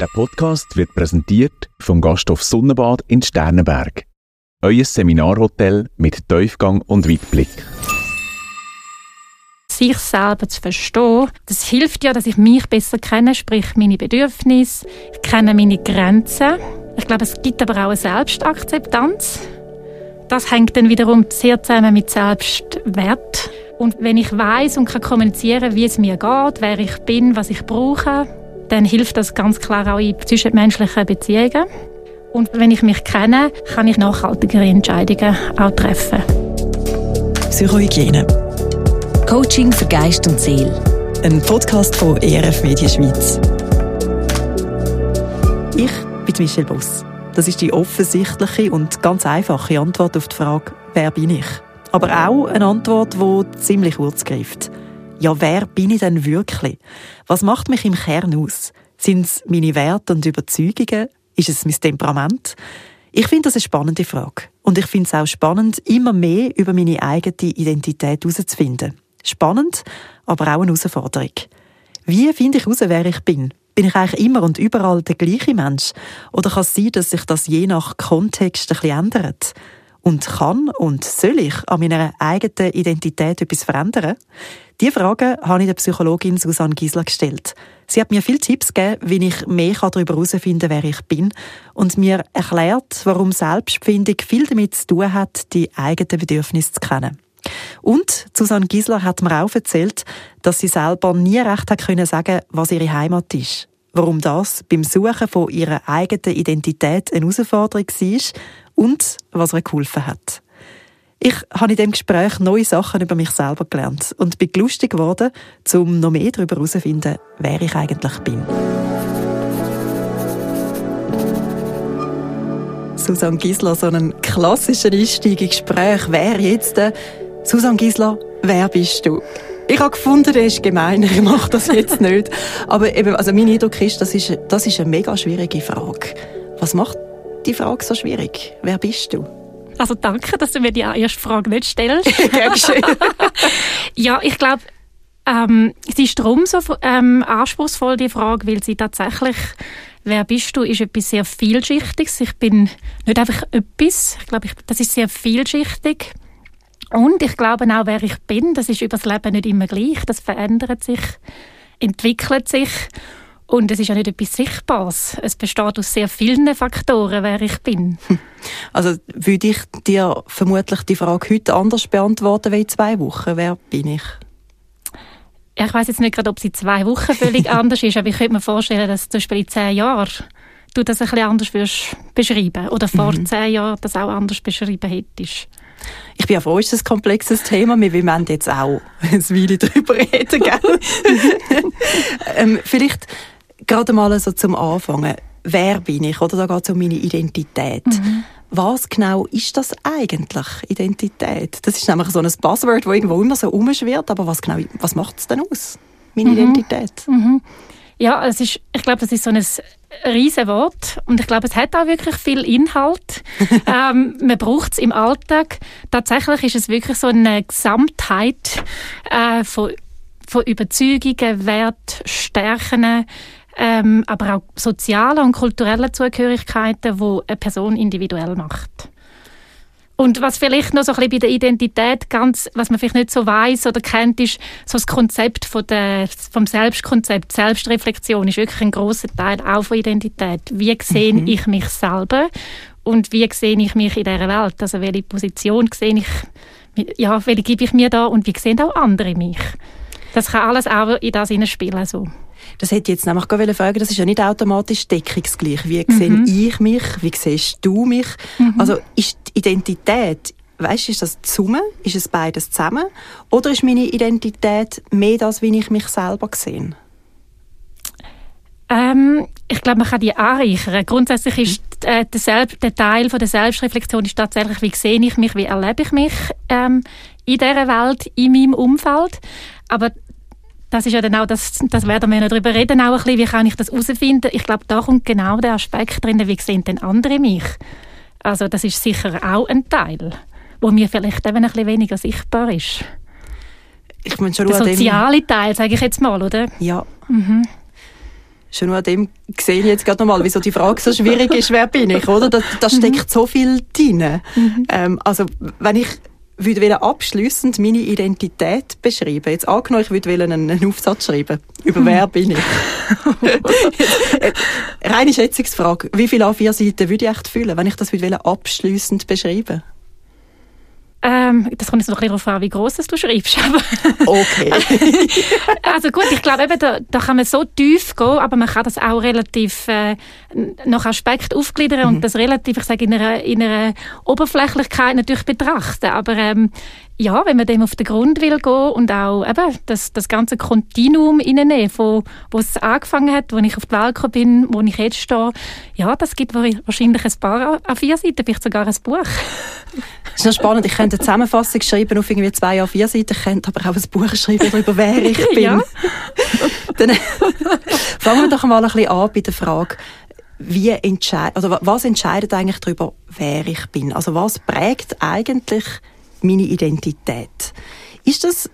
Der Podcast wird präsentiert vom Gasthof Sonnenbad in Sternenberg. Euer Seminarhotel mit Tiefgang und Weitblick. Sich selber zu verstehen, das hilft ja, dass ich mich besser kenne, sprich meine Bedürfnisse, ich kenne meine Grenzen. Ich glaube, es gibt aber auch eine Selbstakzeptanz. Das hängt dann wiederum sehr zusammen mit Selbstwert. Und wenn ich weiß und kann kommunizieren, wie es mir geht, wer ich bin, was ich brauche, dann hilft das ganz klar auch in zwischenmenschlichen Beziehungen. Und wenn ich mich kenne, kann ich nachhaltigere Entscheidungen auch treffen. Psychohygiene. Coaching für Geist und Seele. Ein Podcast von ERF Media Schweiz. Ich bin Michelle Boss. Das ist die offensichtliche und ganz einfache Antwort auf die Frage, wer bin ich? Aber auch eine Antwort, die ziemlich kurz greift. Ja, wer bin ich denn wirklich? Was macht mich im Kern aus? Sind es meine Werte und Überzeugungen? Ist es mein Temperament? Ich finde das eine spannende Frage. Und ich finde es auch spannend, immer mehr über meine eigene Identität herauszufinden. Spannend, aber auch eine Herausforderung. Wie finde ich heraus, wer ich bin? Bin ich eigentlich immer und überall der gleiche Mensch? Oder kann es sein, dass sich das je nach Kontext ein bisschen ändert? Und kann und soll ich an meiner eigenen Identität etwas verändern? Diese Frage habe ich der Psychologin Susanne Gisler gestellt. Sie hat mir viele Tipps gegeben, wie ich mehr darüber herausfinden kann, wer ich bin und mir erklärt, warum Selbstfindung viel damit zu tun hat, die eigenen Bedürfnisse zu kennen. Und Susanne Gisler hat mir auch erzählt, dass sie selber nie recht hat können sagen, was ihre Heimat ist. Warum das beim Suchen von ihrer eigenen Identität eine Herausforderung war und was ihr geholfen hat. Ich habe in dem Gespräch neue Sachen über mich selber gelernt und bin lustig geworden, um noch mehr darüber herauszufinden, wer ich eigentlich bin. Susanne Gisler, so einen klassischen Einstieg in Gespräch wäre jetzt, äh, Susanne Gisler, wer bist du? Ich habe gefunden, der ist gemein, ich mache das jetzt nicht. Aber eben, also mein Eindruck ist, das ist, das ist eine mega schwierige Frage. Was macht die Frage so schwierig? Wer bist du? Also danke, dass du mir die erste Frage nicht stellst. Ja, ich glaube, ähm, es ist darum so ähm, anspruchsvoll, die Frage, weil sie tatsächlich, wer bist du, ist etwas sehr vielschichtiges. Ich bin nicht einfach etwas. Ich glaube, das ist sehr vielschichtig. Und ich glaube auch, wer ich bin, das ist über das Leben nicht immer gleich. Das verändert sich, entwickelt sich. Und es ist ja nicht etwas Sichtbares. Es besteht aus sehr vielen Faktoren, wer ich bin. Also würde ich dir vermutlich die Frage heute anders beantworten wie in zwei Wochen. Wer bin ich? Ich weiß jetzt nicht gerade, ob sie in zwei Wochen völlig anders ist, aber ich könnte mir vorstellen, dass zum Beispiel in zehn Jahren du das ein bisschen anders würdest beschreiben oder vor mhm. zehn Jahren das auch anders beschrieben hättest. Ich bin ja froh, ist ein komplexes Thema. Wir wollen jetzt auch ein Weile darüber reden, gell? ähm, vielleicht gerade mal so zum Anfangen. Wer bin ich? Oder da geht es um meine Identität. Mhm. Was genau ist das eigentlich, Identität? Das ist nämlich so ein Buzzword, das irgendwo immer so umschwirrt. Aber was genau, was macht es denn aus, meine mhm. Identität? Mhm. Ja, es ist, ich glaube, das ist so ein riesen Wort und ich glaube, es hat auch wirklich viel Inhalt. ähm, man braucht es im Alltag. Tatsächlich ist es wirklich so eine Gesamtheit äh, von, von Überzeugungen, Wert, Stärken, ähm, aber auch soziale und kulturelle Zugehörigkeiten, die eine Person individuell macht. Und was vielleicht noch so ein bisschen bei der Identität ganz, was man vielleicht nicht so weiß oder kennt, ist so das Konzept von der, vom Selbstkonzept. Selbstreflexion ist wirklich ein großer Teil auch von Identität. Wie sehe mhm. ich mich selber und wie sehe ich mich in dieser Welt? Also welche Position sehe ich, ja, welche gebe ich mir da und wie sehen auch andere mich? Das kann alles auch in das spielen so. Das hätte ich jetzt nämlich gerade fragen das ist ja nicht automatisch deckungsgleich. Wie mhm. sehe ich mich? Wie siehst du mich? Mhm. Also ist die Identität, weißt du, ist das zusammen? Ist es beides zusammen? Oder ist meine Identität mehr das, wie ich mich selber sehe? Ähm, ich glaube, man kann die anreichern. Grundsätzlich ist äh, der, Selb der, Teil von der Selbstreflexion ist tatsächlich, wie sehe ich mich, wie erlebe ich mich ähm, in dieser Welt, in meinem Umfeld. Aber das ist ja dann auch, das, das werden wir noch darüber reden, auch ein bisschen, wie kann ich das herausfinden. Ich glaube, da kommt genau der Aspekt drin, wie sehen denn andere mich. Also das ist sicher auch ein Teil, wo mir vielleicht eben ein bisschen weniger sichtbar ist. Ich meine schon der soziale Teil, sage ich jetzt mal, oder? Ja. Mhm. Schon nur an dem sehe ich jetzt gerade nochmal, wieso die Frage so schwierig ist, wer bin ich, oder? Da, da steckt so viel drin. Mhm. Ähm, also, wenn ich würde abschließend meine Identität beschreiben. Jetzt angenommen, ich würde einen, einen Aufsatz schreiben. Über wer bin ich? Reine Schätzungsfrage. Wie viele A4 Seiten würde ich echt füllen, wenn ich das würde abschließend beschreiben ähm, das kommt jetzt noch ein bisschen darauf an, wie groß du schreibst. okay. also gut, ich glaube, eben, da, da kann man so tief gehen, aber man kann das auch relativ äh, nach Aspekten aufgliedern mhm. und das relativ, ich sage, in einer, in einer Oberflächlichkeit natürlich betrachten. Aber ähm, ja, wenn man dem auf den Grund will gehen und auch eben das, das ganze Kontinuum reinnehmen, von wo es angefangen hat, wo ich auf die Welt gekommen bin, wo ich jetzt stehe, ja, das gibt wahrscheinlich ein paar an vier Seiten, vielleicht sogar ein Buch. Das ist noch spannend. Ich könnte eine Zusammenfassung schreiben auf irgendwie zwei a vier Seiten, ich könnte aber auch ein Buch schreiben darüber, wer ich bin. Ja. Dann fangen wir doch mal ein bisschen an bei der Frage, wie entscheid, also was entscheidet eigentlich darüber, wer ich bin? Also was prägt eigentlich meine Identität. Ist das,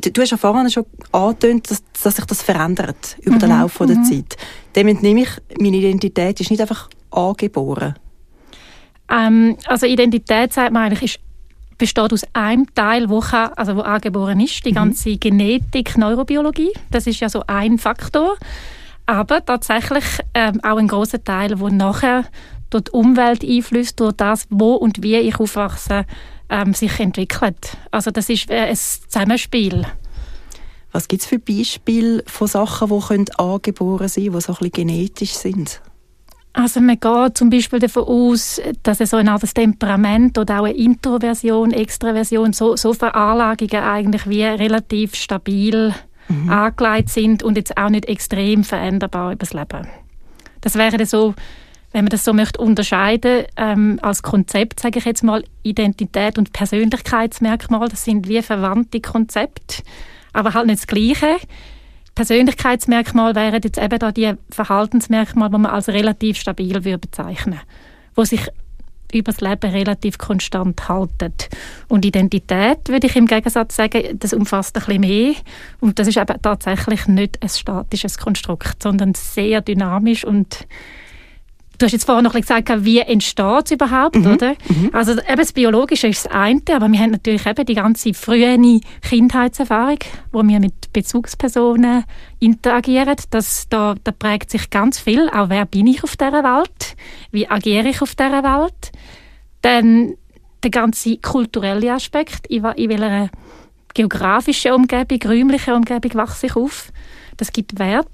du hast ja vorhin schon angetönt, dass, dass sich das verändert über mhm. den Lauf der mhm. Zeit. Dem entnehme ich, meine Identität ist nicht einfach angeboren. Ähm, also Identität, sagt man eigentlich, ist besteht aus einem Teil, wo, kann, also wo angeboren ist, die mhm. ganze mhm. Genetik, Neurobiologie. Das ist ja so ein Faktor. Aber tatsächlich ähm, auch ein großer Teil, wo nachher durch die Umwelt einflüsst, durch das, wo und wie ich aufwachse, ähm, sich entwickelt. Also das ist äh, ein Zusammenspiel. Was gibt es für Beispiele von Sachen, die können angeboren sein können, die so ein bisschen genetisch sind? Also man geht zum Beispiel davon aus, dass so ein anderes Temperament oder auch eine Introversion, Extraversion, so, so Veranlagungen eigentlich wie relativ stabil mhm. angelegt sind und jetzt auch nicht extrem veränderbar über das Leben. Das wäre so wenn man das so möchte unterscheiden ähm, als Konzept, sage ich jetzt mal, Identität und Persönlichkeitsmerkmal, das sind wie verwandte Konzepte, aber halt nicht das Gleiche. Persönlichkeitsmerkmal wären jetzt eben da die Verhaltensmerkmale, die man als relativ stabil würde bezeichnen, wo sich über das Leben relativ konstant halten. Und Identität, würde ich im Gegensatz sagen, das umfasst ein bisschen mehr. Und das ist eben tatsächlich nicht ein statisches Konstrukt, sondern sehr dynamisch und Du hast jetzt vorhin noch gesagt, wie entsteht es überhaupt, mhm. oder? Mhm. Also eben das Biologische ist das eine, aber wir haben natürlich eben die ganze frühe Kindheitserfahrung, wo wir mit Bezugspersonen interagieren. Das, da, da prägt sich ganz viel, auch wer bin ich auf dieser Welt, wie agiere ich auf dieser Welt. Dann der ganze kulturelle Aspekt, in, in welcher geografischen Umgebung, räumlichen Umgebung wachse ich auf. Das gibt Wert,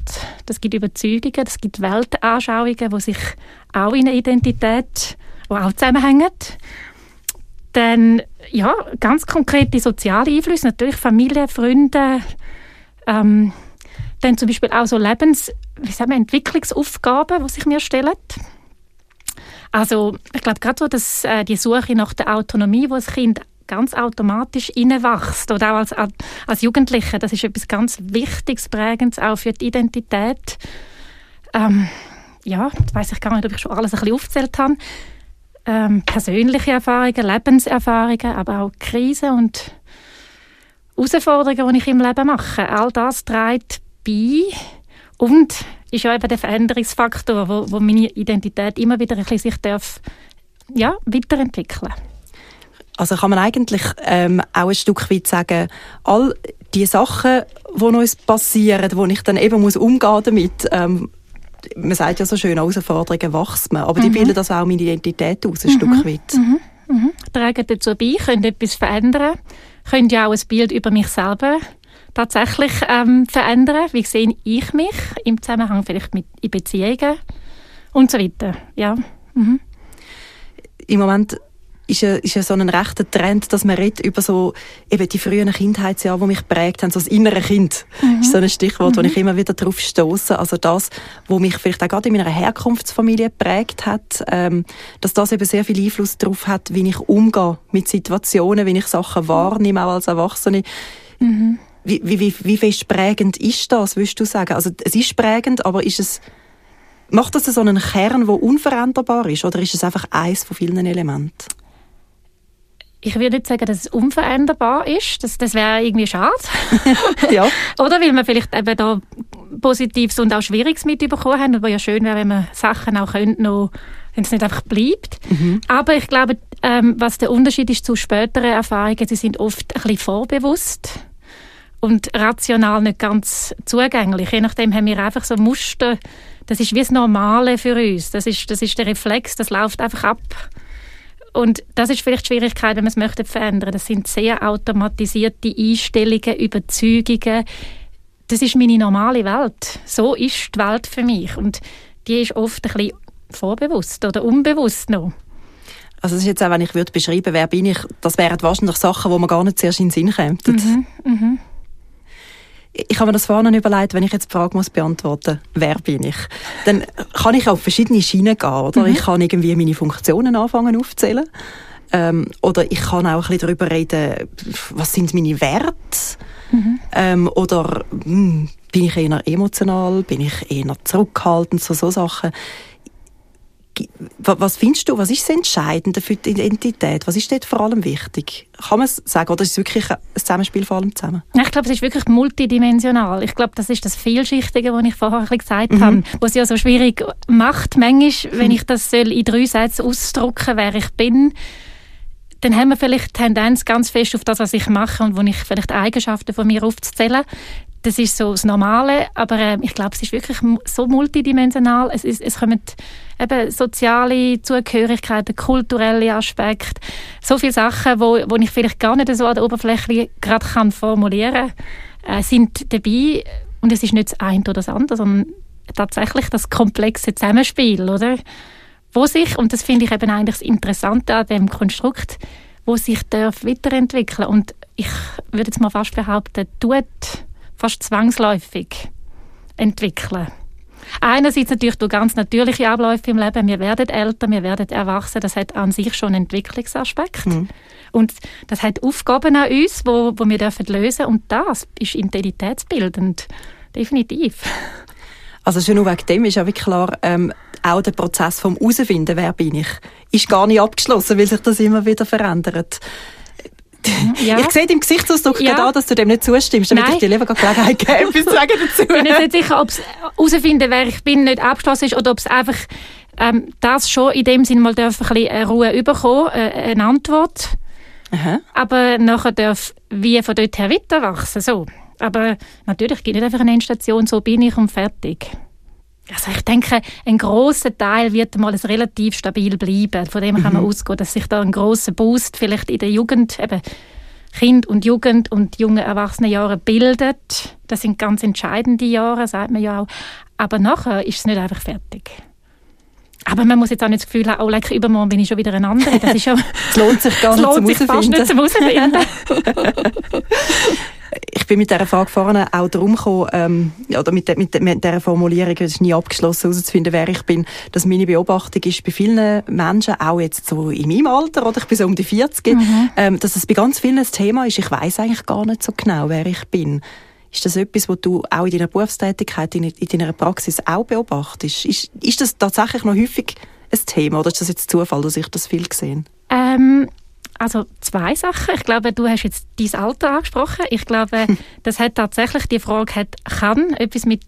das gibt Überzeugungen, das gibt Weltanschauungen, die sich auch in eine Identität, die auch zusammenhängen. Dann, ja, ganz konkrete soziale Einflüsse, natürlich Familie, Freunde, ähm, dann zum Beispiel auch so Lebens, wie sagen wir, Entwicklungsaufgaben, die sich mir stellen. Also, ich glaube, gerade so, dass äh, die Suche nach der Autonomie, wo das Kind ganz automatisch reinwächst oder auch als, als Jugendliche. Das ist etwas ganz Wichtiges, Prägendes auch für die Identität. Ähm, ja, jetzt weiß ich gar nicht, ob ich schon alles ein bisschen aufgezählt habe. Ähm, persönliche Erfahrungen, Lebenserfahrungen, aber auch Krisen und Herausforderungen, die ich im Leben mache. All das trägt bei und ist ja eben der Veränderungsfaktor, wo, wo meine Identität immer wieder ein bisschen sich darf, ja, weiterentwickeln darf. Also kann man eigentlich ähm, auch ein Stück weit sagen, all die Sachen, die uns passieren, wo ich dann eben muss umgehen damit, ähm, man sagt ja so schön, Herausforderungen wachsen aber mhm. die bilden das auch meine Identität aus, ein mhm. Stück weit. Mhm. Mhm. Tragen dazu bei, können etwas verändern, können ja auch ein Bild über mich selber tatsächlich ähm, verändern. Wie sehe ich mich im Zusammenhang vielleicht mit in Beziehungen und so weiter. Ja. Mhm. Im Moment ist ja, ist ja so ein rechter Trend, dass man redet über so eben die frühen Kindheitsjahre, die mich prägt haben, so das innere Kind. Mhm. ist so ein Stichwort, mhm. wo ich immer wieder drauf stoße. Also das, wo mich vielleicht auch gerade in meiner Herkunftsfamilie prägt hat, ähm, dass das eben sehr viel Einfluss darauf hat, wie ich umgehe mit Situationen, wie ich Sachen wahrnehme, auch als Erwachsene. Mhm. Wie, wie, wie, wie fest prägend ist das, würdest du sagen? Also es ist prägend, aber ist es Macht das so einen Kern, der unveränderbar ist, oder ist es einfach eins von vielen Elementen? Ich würde nicht sagen, dass es unveränderbar ist. Das, das wäre irgendwie schade. ja. Oder weil wir vielleicht eben da Positives und auch Schwieriges mitbekommen haben. Aber ja schön wäre, wenn man Sachen auch könnte, noch, wenn es nicht einfach bleibt. Mhm. Aber ich glaube, ähm, was der Unterschied ist zu späteren Erfahrungen, sie sind oft ein bisschen vorbewusst und rational nicht ganz zugänglich. Je nachdem haben wir einfach so Muster, das ist wie das Normale für uns. Das ist, das ist der Reflex, das läuft einfach ab. Und das ist vielleicht die Schwierigkeit, wenn man es möchte verändern. Das sind sehr automatisierte Einstellungen, Überzeugungen. Das ist meine normale Welt. So ist die Welt für mich. Und die ist oft ein bisschen vorbewusst oder unbewusst noch. Also das ist jetzt auch, wenn ich würde beschreiben, wer bin ich, das wären wahrscheinlich Sachen, wo man gar nicht zuerst in den Sinn kämen. Mhm, mhm. Ich habe mir das vorhin überlegt, wenn ich jetzt die Frage muss beantworten wer bin ich? Dann kann ich auf verschiedene Schienen gehen, oder? Mhm. Ich kann irgendwie meine Funktionen anfangen aufzählen. Ähm, oder ich kann auch ein bisschen darüber reden, was sind meine Werte? Mhm. Ähm, oder mh, hm, bin ich eher emotional? Bin ich eher zurückhaltend? So, so Sachen. Was findest du, was ist das Entscheidende für die Identität? Was ist dort vor allem wichtig? Kann man es sagen oder ist es wirklich ein Zusammenspiel vor allem zusammen? Ich glaube, es ist wirklich multidimensional. Ich glaube, das ist das Vielschichtige, was ich vorher ein bisschen gesagt mhm. habe, was es ja so schwierig macht. Manchmal, wenn ich das soll in drei Sätzen ausdrücken wer ich bin, dann haben wir vielleicht Tendenz ganz fest auf das, was ich mache und wo ich vielleicht Eigenschaften von mir aufzählen. Das ist so das Normale, aber äh, ich glaube, es ist wirklich so multidimensional. Es, ist, es kommen eben soziale Zugehörigkeiten, kulturelle Aspekte, so viele Sachen, wo, wo ich vielleicht gar nicht so an der Oberfläche gerade kann formulieren äh, sind dabei. Und es ist nicht das eine oder das andere, sondern tatsächlich das komplexe Zusammenspiel, oder? Wo sich, und das finde ich eben eigentlich das Interessante an dem Konstrukt, wo sich darf weiterentwickeln und ich würde jetzt mal fast behaupten, tut fast zwangsläufig entwickeln. Einerseits natürlich durch ganz natürliche Abläufe im Leben. Wir werden älter, wir werden erwachsen. Das hat an sich schon einen Entwicklungsaspekt. Mhm. Und das hat Aufgaben an uns, wo, wo wir dürfen lösen Und das ist identitätsbildend. Definitiv. Also schon nur wegen dem ist ja wirklich klar, ähm, auch der Prozess vom Herausfinden, wer bin ich, ist gar nicht abgeschlossen, weil sich das immer wieder verändert. Ja. Ich sehe im Gesichtsausdruck ja. gerade an, dass du dem nicht zustimmst, damit Nein. ich dir lieber Gelegenheit gebe, etwas zu sagen dazu. Ich bin nicht sicher, ob es herausfinden, wer ich bin, nicht abgeschlossen ist oder ob es einfach ähm, das schon in dem Sinne mal darf ein bisschen Ruhe bekommen, äh, eine Antwort. Aha. Aber nachher darf wie von dort her weiter wachsen. So. Aber natürlich es nicht einfach eine Endstation, so bin ich und fertig. Also ich denke, ein großer Teil wird mal relativ stabil bleiben. Von dem kann man mhm. ausgehen, dass sich da ein großer Boost vielleicht in der Jugend, eben Kind und Jugend und junge Erwachsenenjahre bildet. Das sind ganz entscheidende Jahre, sagt man ja auch. Aber nachher ist es nicht einfach fertig. Aber man muss jetzt auch nicht das Gefühl haben, oh, lecker, übermorgen bin ich schon wieder ein anderer. Das ist ja, es lohnt sich gar nicht lohnt sich fast nicht zum. ich bin mit dieser Frage vorne auch darum gekommen, ähm, oder mit, mit, mit dieser Formulierung, es ist nie abgeschlossen, herauszufinden, wer ich bin, dass meine Beobachtung ist bei vielen Menschen, auch jetzt so in meinem Alter, oder ich bin so um die 40, mhm. ähm, dass es bei ganz vielen ein Thema ist, ich weiß eigentlich gar nicht so genau, wer ich bin. Ist das etwas, was du auch in deiner Berufstätigkeit, in, in deiner Praxis auch beobachtest? Ist, ist das tatsächlich noch häufig ein Thema oder ist das jetzt Zufall, dass ich das viel gesehen ähm, also zwei Sachen. Ich glaube, du hast jetzt dein Alter angesprochen. Ich glaube, das hat tatsächlich die Frage hat, kann etwas mit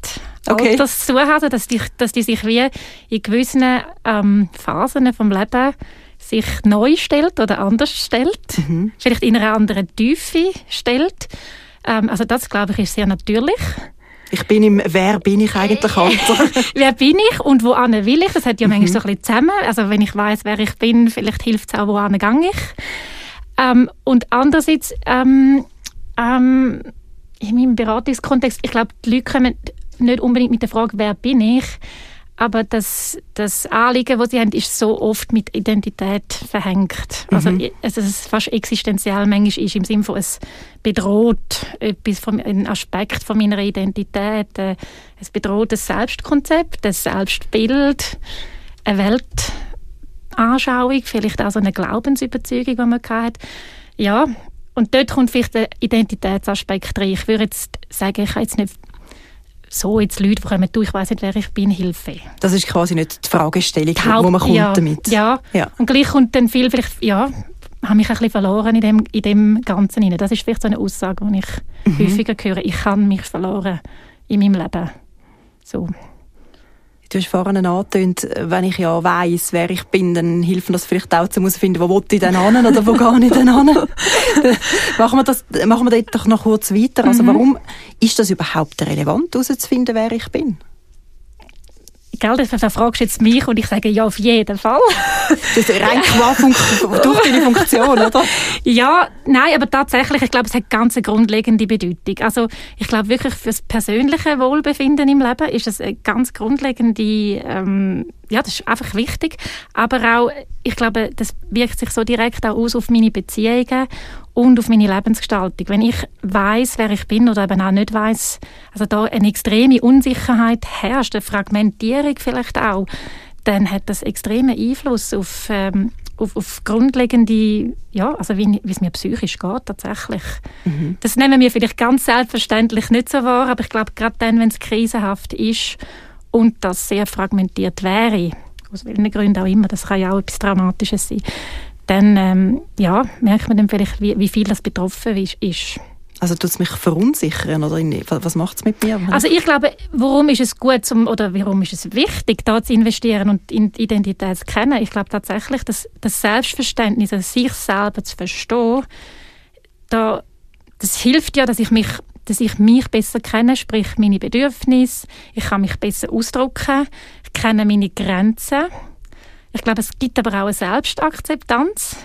okay. Alters zu tun haben, dass die, dass die sich wie in gewissen ähm, Phasen vom Leben sich neu stellt oder anders stellt, mhm. vielleicht in einer anderen Tiefe stellt. Ähm, also das, glaube ich, ist sehr natürlich. Ich bin im «Wer bin ich eigentlich?» Alter. wer bin ich und wo will ich? Das hat ja mhm. manchmal so ein bisschen zusammen. Also wenn ich weiß, wer ich bin, vielleicht hilft es auch, wo gehe ich. Ähm, und andererseits, ähm, ähm, in meinem Beratungskontext, ich glaube, die Leute kommen nicht unbedingt mit der Frage, wer bin ich, aber das, das Anliegen, das sie haben, ist so oft mit Identität verhängt. Also, mhm. Also, es ist fast existenziell manchmal ist, im Sinne von, es bedroht etwas von, einen Aspekt von meiner Identität. Äh, es bedroht das Selbstkonzept, das Selbstbild, eine Weltanschauung, vielleicht auch so eine Glaubensüberzeugung, die man hat. Ja, und dort kommt vielleicht der Identitätsaspekt rein. Ich würde jetzt sagen, ich habe jetzt nicht so jetzt Leute, die kommen, du, ich weiß nicht, wer ich bin, Hilfe. Das ist quasi nicht die Fragestellung, wo man kommt ja, damit. Ja. ja, und gleich kommt dann viel vielleicht, ja, habe mich ein bisschen verloren in dem, in dem Ganzen. Das ist vielleicht so eine Aussage, die ich mhm. häufiger höre. Ich habe mich verloren in meinem Leben. So. Du hast vorhin angetönt, wenn ich ja weiss, wer ich bin, dann hilft mir das vielleicht auch, zu herausfinden, wo will ich denn hin oder wo gehe ich denn hin. machen, wir das, machen wir dort doch noch kurz weiter. Also mhm. warum ist das überhaupt relevant, herauszufinden, wer ich bin? Gell, dann fragst du jetzt mich und ich sage ja, auf jeden Fall. das ist rein durch deine Funktion, oder? Ja, nein, aber tatsächlich, ich glaube, es hat ganz eine grundlegende Bedeutung. Also ich glaube wirklich für das persönliche Wohlbefinden im Leben ist es eine ganz grundlegende, ähm, ja, das ist einfach wichtig. Aber auch, ich glaube, das wirkt sich so direkt auch aus auf meine Beziehungen und auf meine Lebensgestaltung. Wenn ich weiß, wer ich bin oder eben auch nicht weiß, also da eine extreme Unsicherheit herrscht, eine Fragmentierung vielleicht auch, dann hat das extremen Einfluss auf, ähm, auf, auf grundlegende, ja, also wie, wie es mir psychisch geht tatsächlich. Mhm. Das nehmen wir vielleicht ganz selbstverständlich nicht so wahr, aber ich glaube, gerade dann, wenn es krisenhaft ist und das sehr fragmentiert wäre, aus welchen Gründen auch immer, das kann ja auch etwas Dramatisches sein, dann ähm, ja, merkt man dann vielleicht, wie, wie viel das betroffen ist. Also tut es mich verunsichern oder was macht es mit mir? Also ich glaube, warum ist es gut zum, oder warum ist es wichtig, da zu investieren und in die Identität zu kennen? Ich glaube tatsächlich, dass das Selbstverständnis, also sich selber zu verstehen, da, das hilft ja, dass ich mich dass ich mich besser kenne, sprich meine Bedürfnisse, ich kann mich besser ausdrücken, ich kenne meine Grenzen, ich glaube, es gibt aber auch eine Selbstakzeptanz.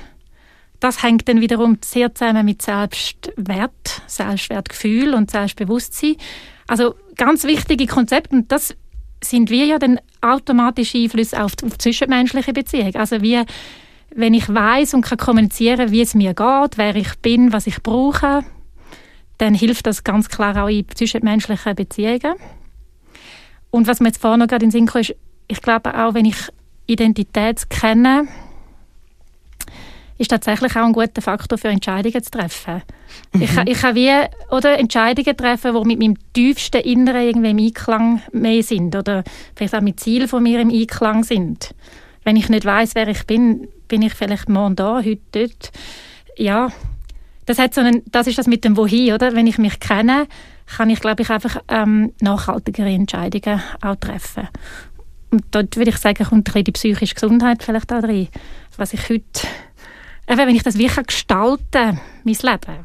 Das hängt dann wiederum sehr zusammen mit Selbstwert, Selbstwertgefühl und Selbstbewusstsein. Also ganz wichtige Konzepte und das sind wir ja dann automatische Einflüsse auf, auf zwischenmenschliche Beziehungen. Also wie, wenn ich weiß und kann kommunizieren, wie es mir geht, wer ich bin, was ich brauche, dann hilft das ganz klar auch in zwischenmenschlichen Beziehungen. Und was mir jetzt noch gerade in den Sinn kam, ist, ich glaube auch, wenn ich Identität zu kennen, ist tatsächlich auch ein guter Faktor für Entscheidungen zu treffen. Mhm. Ich, ich kann wie oder Entscheidungen treffen, die mit meinem tiefsten Inneren irgendwie im Einklang mehr sind oder vielleicht auch mit Zielen von mir im Einklang sind. Wenn ich nicht weiß, wer ich bin, bin ich vielleicht morgen da, heute dort. Ja, das, hat so einen, das ist das mit dem Wohin, oder? Wenn ich mich kenne, kann ich, glaube ich, einfach ähm, nachhaltigere Entscheidungen auch treffen. Und dort würde ich sagen, kommt ein die psychische Gesundheit vielleicht auch rein. Was ich heute, eben, wenn ich das wirklich gestalten mein Leben,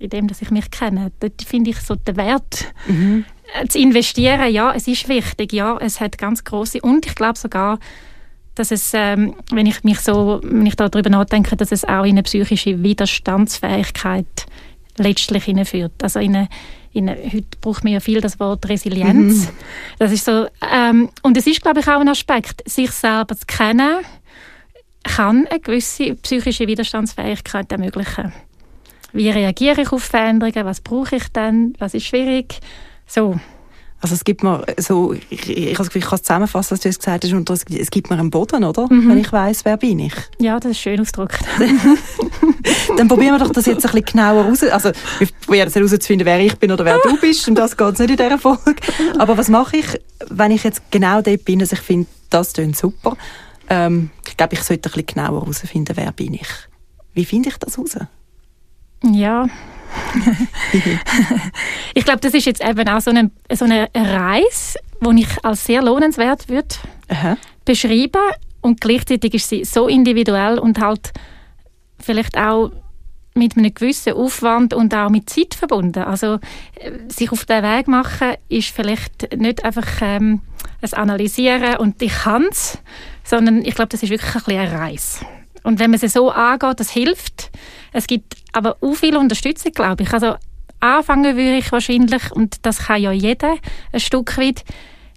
in dem, dass ich mich kenne, dort finde ich so den Wert, mhm. Äh, zu investieren, ja, es ist wichtig, ja, es hat ganz große und ich glaube sogar, dass es, ähm, wenn ich mich so, wenn ich darüber nachdenke, dass es auch in eine psychische Widerstandsfähigkeit letztlich hineinführt. Also in eine, in eine, heute braucht man ja viel das Wort Resilienz. Mhm. Das ist so, ähm, und es ist, glaube ich, auch ein Aspekt, sich selber zu kennen, kann eine gewisse psychische Widerstandsfähigkeit ermöglichen. Wie reagiere ich auf Veränderungen? Was brauche ich dann? Was ist schwierig? So. Also es gibt mir so, ich, ich, ich kann es zusammenfassen, was du jetzt gesagt hast, und es, es gibt mir einen Boden, oder? Mhm. Wenn ich weiß, wer bin ich. Ja, das ist schön ausgedrückt. Dann probieren wir doch das jetzt ein bisschen genauer raus. Also wir probieren herauszufinden, wer ich bin oder wer du bist, und das geht nicht in dieser Folge. Aber was mache ich, wenn ich jetzt genau dort bin, dass ich finde, das klingt super. Ähm, ich glaube, ich sollte ein bisschen genauer herausfinden, wer bin ich. Wie finde ich das heraus? Ja, ich glaube, das ist jetzt eben auch so eine, so eine Reise, die ich als sehr lohnenswert würde beschreiben und gleichzeitig ist sie so individuell und halt vielleicht auch mit einem gewissen Aufwand und auch mit Zeit verbunden. Also äh, sich auf den Weg machen ist vielleicht nicht einfach ähm, ein Analysieren und ich kann es, sondern ich glaube, das ist wirklich ein bisschen eine Reise. Und wenn man sie so angeht, das hilft. Es gibt aber auch viel Unterstützung, glaube ich. Also anfangen würde ich wahrscheinlich, und das kann ja jeder ein Stück weit,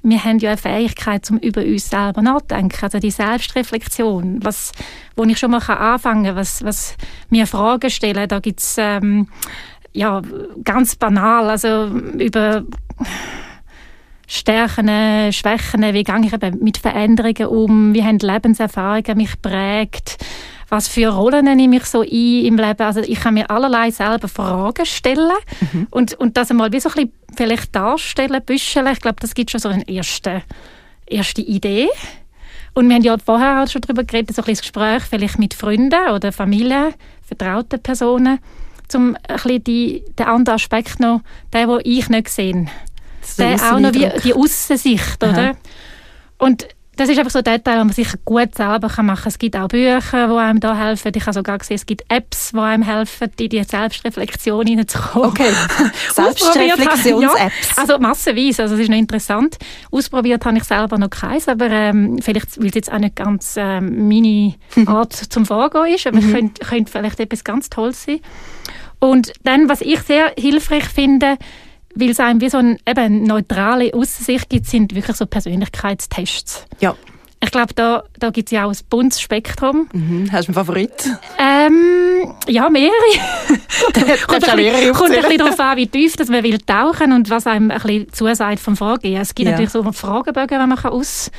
wir haben ja eine Fähigkeit, um über uns selber nachzudenken. Also die Selbstreflexion, was, wo ich schon mal anfangen kann, was, was mir Fragen stellen, da gibt es ähm, ja, ganz banal, also über Stärken, Schwächen, wie gehe ich eben mit Veränderungen um, wie haben Lebenserfahrungen mich prägt, was für Rollen nehme ich so ein im Leben. Also ich kann mir allerlei selber Fragen stellen mhm. und, und das einmal wie so ein bisschen vielleicht darstellen, büscheln. Ich glaube, das gibt schon so eine erste, erste Idee. Und wir haben ja vorher auch schon darüber geredet, so ein bisschen Gespräch vielleicht mit Freunden oder Familie, vertrauten Personen, um ein bisschen die, den anderen Aspekt noch, den, den ich nicht sehe. Der auch noch wie die Aussicht, oder? Und das ist einfach so ein Detail, den man sicher gut selber machen kann. Es gibt auch Bücher, die einem da helfen. Ich habe sogar gesehen, es gibt Apps, die einem helfen, in die Selbstreflexion hineinzukommen. Okay, Selbstreflexions-Apps. Ja, also massenweise, also es ist noch interessant. Ausprobiert habe ich selber noch keins, aber ähm, vielleicht, weil es jetzt auch nicht ganz ähm, meine Art zum Vorgehen ist, aber es mhm. könnte, könnte vielleicht etwas ganz Tolles sein. Und dann, was ich sehr hilfreich finde, weil es einem wie so eine eben neutrale Aussicht gibt, sind wirklich so Persönlichkeitstests. Ja. Ich glaube, da, da gibt es ja auch ein buntes Spektrum. Mhm. Hast du einen Favorit? Ähm, ja, mehrere. kommt, ein bisschen, kommt ein bisschen darauf an, wie tief dass man will tauchen und was einem ein bisschen zusagt vom Vorgehen. Es gibt ja. natürlich so Fragebögen, die man auswerten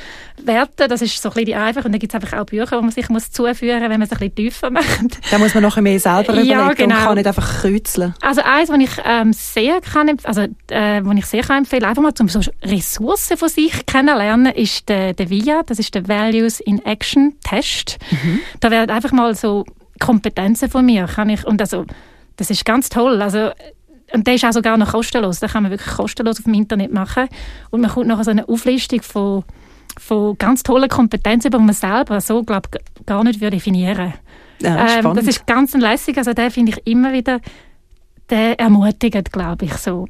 kann. Das ist so ein bisschen die einfach. Und dann gibt es einfach auch Bücher, die man sich muss zuführen muss, wenn man es ein bisschen tiefer macht. Da muss man noch mehr selber überlegen ja, genau. und kann nicht einfach kreuzeln. Also eins, was ich ähm, sehr kann, also äh, was ich sehr kann empfehlen, einfach mal um so Ressourcen von sich kennenlernen, ist der, der VIA. Das ist der Values in Action Test. Mhm. Da werden einfach mal so Kompetenzen von mir kann ich und also das ist ganz toll. Also und der ist auch sogar noch kostenlos. Den kann man wirklich kostenlos auf dem Internet machen und man kommt noch so eine Auflistung von von ganz tollen Kompetenzen, die man selber so glaub, gar nicht definieren ja, ähm, Das ist ganz lässig. Also den finde ich immer wieder der ermutigend, glaube ich so.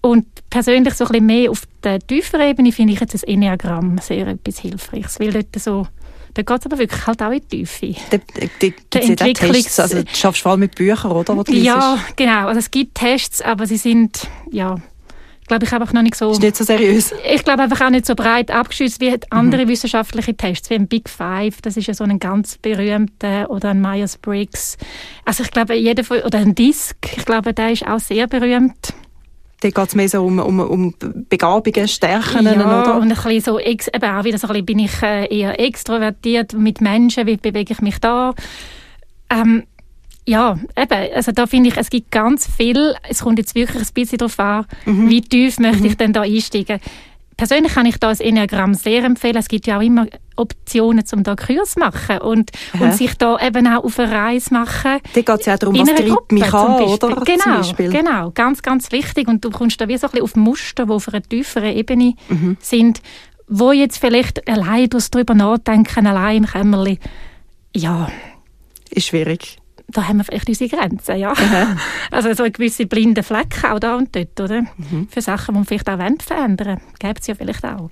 Und persönlich so ein bisschen mehr auf der tieferen Ebene finde ich jetzt das Enneagramm sehr etwas Hilfreiches, weil dort so da geht es aber wirklich halt auch in die Tiefe. Da, da, Tests, also du schaffst vor allem mit Büchern, oder? Wo ja, genau. Also es gibt Tests, aber sie sind, ja, glaube ich einfach noch nicht so... Ist nicht so seriös? Ich glaube einfach auch nicht so breit abgeschützt wie andere mhm. wissenschaftliche Tests, wie ein Big Five, das ist ja so ein ganz berühmter, oder ein Myers-Briggs. Also ich glaube, jeder von, oder ein Disk, ich glaube, der ist auch sehr berühmt. Da geht es mehr so um, um, um Begabungen, Stärken, ja, oder? und ein bisschen so, eben auch wieder so ein bisschen, bin ich äh, eher extrovertiert mit Menschen, wie bewege ich mich da? Ähm, ja, eben, also da finde ich, es gibt ganz viel, es kommt jetzt wirklich ein bisschen darauf an, mhm. wie tief möchte ich mhm. denn da einsteigen persönlich kann ich das Enneagramm sehr empfehlen. Es gibt ja auch immer Optionen, um da Kurs zu machen und, und sich da eben auch auf eine Reise machen. Da geht es ja darum, was treibt mich an, oder? Genau, genau, ganz, ganz wichtig. Und du kommst da wie so ein bisschen auf Muster, die auf einer tieferen Ebene mhm. sind, wo jetzt vielleicht allein durchs drüber nachdenken, allein im Kämmerchen, ja... Ist schwierig da haben wir vielleicht unsere Grenzen, ja. Mhm. Also so gewisse blinde Flecken auch da und dort, oder? Mhm. Für Sachen, die man vielleicht auch verändern. Gibt es ja vielleicht auch.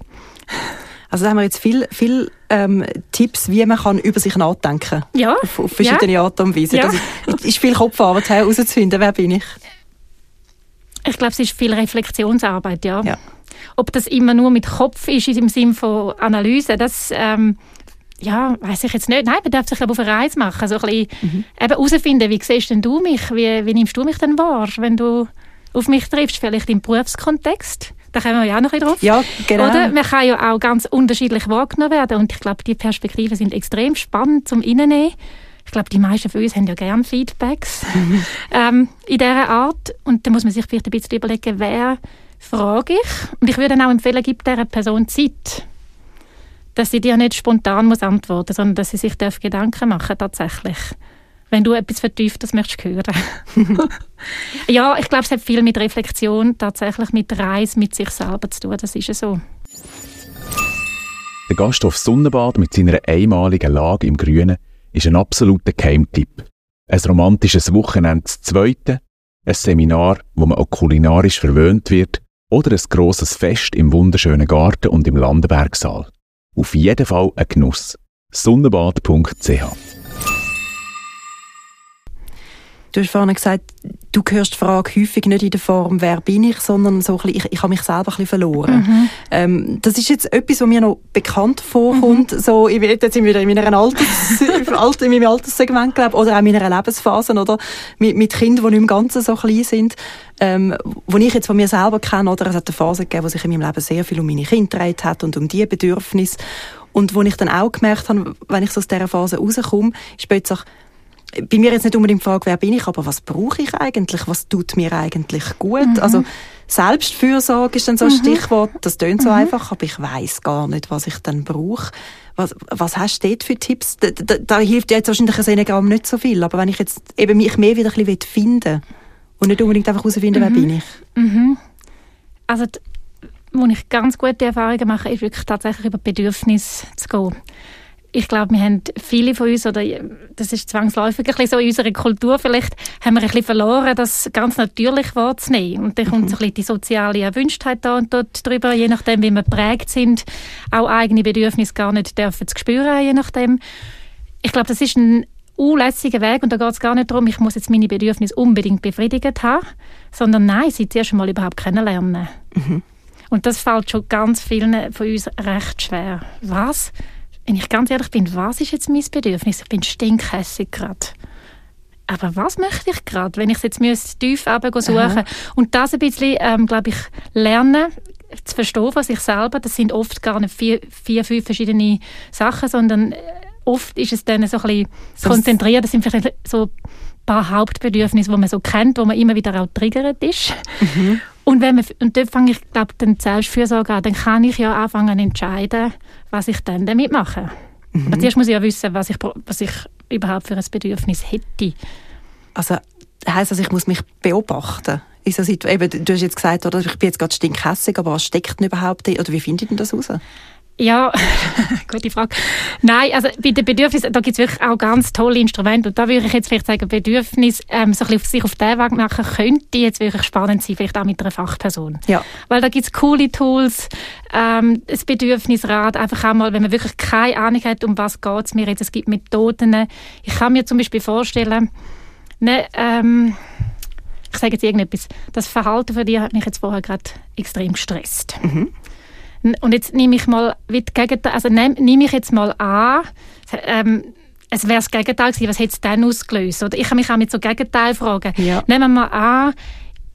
Also da haben wir jetzt viele viel, ähm, Tipps, wie man kann über sich nachdenken kann. Ja. Auf, auf verschiedene ja. Art und Weise. Ja. Das ist viel Kopfarbeit herauszufinden, wer bin ich. Ich glaube, es ist viel Reflexionsarbeit, ja. ja. Ob das immer nur mit Kopf ist, im Sinne von Analyse, das ähm, ja, weiß ich jetzt nicht. Nein, man darf sich aber auf eine Reise machen. So ein bisschen mhm. eben herausfinden, wie siehst denn du mich? Wie, wie nimmst du mich denn wahr, wenn du auf mich triffst? Vielleicht im Berufskontext? Da kommen wir ja auch noch ein drauf. Ja, genau. Oder? Man kann ja auch ganz unterschiedlich wahrgenommen werden. Und ich glaube, die Perspektiven sind extrem spannend zum Innennehmen. Ich glaube, die meisten von uns haben ja gerne Feedbacks mhm. ähm, in dieser Art. Und da muss man sich vielleicht ein bisschen überlegen, wer frage ich. Und ich würde auch empfehlen, gib dieser Person Zeit dass sie dir nicht spontan muss antworten muss, sondern dass sie sich Gedanken machen tatsächlich. Wenn du etwas Vertieftes möchtest hören. ja, ich glaube, es hat viel mit Reflexion, tatsächlich mit Reise, mit sich selber zu tun. Das ist ja so. Der Gasthof Sonnenbad mit seiner einmaligen Lage im Grünen ist ein absoluter Keimtipp. Ein romantisches Wochenende zu zweite, ein Seminar, wo man auch kulinarisch verwöhnt wird, oder ein grosses Fest im wunderschönen Garten und im Landenbergsaal. Auf jeden Fall ein Genuss. Sonnenbad.ch Du hast vorhin gesagt, du hörst die Frage häufig nicht in der Form, wer bin ich, sondern so ein bisschen, ich, ich habe mich selber ein bisschen verloren. Mhm. Ähm, das ist jetzt etwas, was mir noch bekannt vorkommt. Mhm. So, ich, jetzt sind wir wieder in, meiner Alters, in meinem Alterssegment, glaube oder auch in meiner Lebensphase, oder? Mit, mit Kindern, die nicht im Ganzen so klein sind. Ähm, wo ich jetzt von mir selber kenne, oder? Es hat eine Phase gegeben, wo sich in meinem Leben sehr viel um meine Kinder gedreht hat und um die Bedürfnisse. Und wo ich dann auch gemerkt habe, wenn ich so aus dieser Phase rauskomme, ist plötzlich bei mir jetzt nicht unbedingt die Frage, wer bin ich, aber was brauche ich eigentlich? Was tut mir eigentlich gut? Mhm. Also Selbstfürsorge ist dann so ein Mhm. Stichwort. Das tönt so einfach, aber ich weiß gar nicht, was ich dann brauche. Was, was hast du dort für Tipps? Da, da, da hilft jetzt wahrscheinlich ein Enegramm nicht so viel, aber wenn ich jetzt eben mich mehr wieder ein bisschen finden und nicht unbedingt einfach herausfinden, wer bin ich? Mhm. Also, wo ich ganz gute Erfahrungen mache, ist wirklich tatsächlich über Bedürfnisse zu gehen. Ich glaube, wir haben viele von uns, oder das ist zwangsläufig ein bisschen so in unserer Kultur, vielleicht haben wir ein bisschen verloren, das ganz natürlich wahrzunehmen. Und dann kommt so ein bisschen die soziale Erwünschtheit da und dort drüber, je nachdem, wie wir prägt sind, auch eigene Bedürfnisse gar nicht dürfen zu spüren, je nachdem. Ich glaube, das ist ein unlässiger Weg und da geht es gar nicht darum, ich muss jetzt meine Bedürfnisse unbedingt befriedigt haben, sondern nein, sie zuerst einmal überhaupt kennenlernen. Und das fällt schon ganz vielen von uns recht schwer. Was? Wenn ich ganz ehrlich bin, was ist jetzt mein Bedürfnis? Ich bin stinkhässig gerade. Aber was möchte ich gerade, wenn ich es jetzt müsste, tief suchen Aha. Und das ein bisschen, ähm, glaube ich, lernen, zu verstehen von sich selber. Das sind oft gar nicht vier, vier fünf verschiedene Sachen, sondern äh, oft ist es dann so ein bisschen So konzentriert. Das sind vielleicht so ein paar Hauptbedürfnisse, die man so kennt, wo man immer wieder auch triggert ist. Und, wenn man, und dort fange ich, glaube dann Selbstfürsorge an. Dann kann ich ja anfangen entscheiden, was ich dann damit mache. Aber zuerst muss ich ja wissen, was ich, was ich überhaupt für ein Bedürfnis hätte. Also heisst das, ich muss mich beobachten? In so Situ- eben, du hast jetzt gesagt, oder, ich bin jetzt gerade stinkhässig, aber was steckt denn überhaupt drin? Oder wie findet denn das raus? Ja, gute Frage. Nein, also bei den Bedürfnissen, da gibt es wirklich auch ganz tolle Instrumente. Und da würde ich jetzt vielleicht sagen, Bedürfnis, ähm, so ein bisschen auf sich auf den Weg machen, könnte jetzt wirklich spannend sein, vielleicht auch mit einer Fachperson. Ja. Weil da gibt es coole Tools, ähm, das Bedürfnisrat, einfach auch mal, wenn man wirklich keine Ahnung hat, um was geht es mir jetzt, es gibt Methoden. Ich kann mir zum Beispiel vorstellen, ne, ähm, ich sage jetzt irgendetwas, das Verhalten von dir hat mich jetzt vorher gerade extrem gestresst. N- Und jetzt nehme ich mal wie Gegenteil, also nehme nehm ich jetzt mal an, ähm, es wäre das Gegenteil gewesen, was hätte es dann ausgelöst? Oder ich kann mich auch mit so Gegenteilfragen. Ja. Nehmen wir mal an,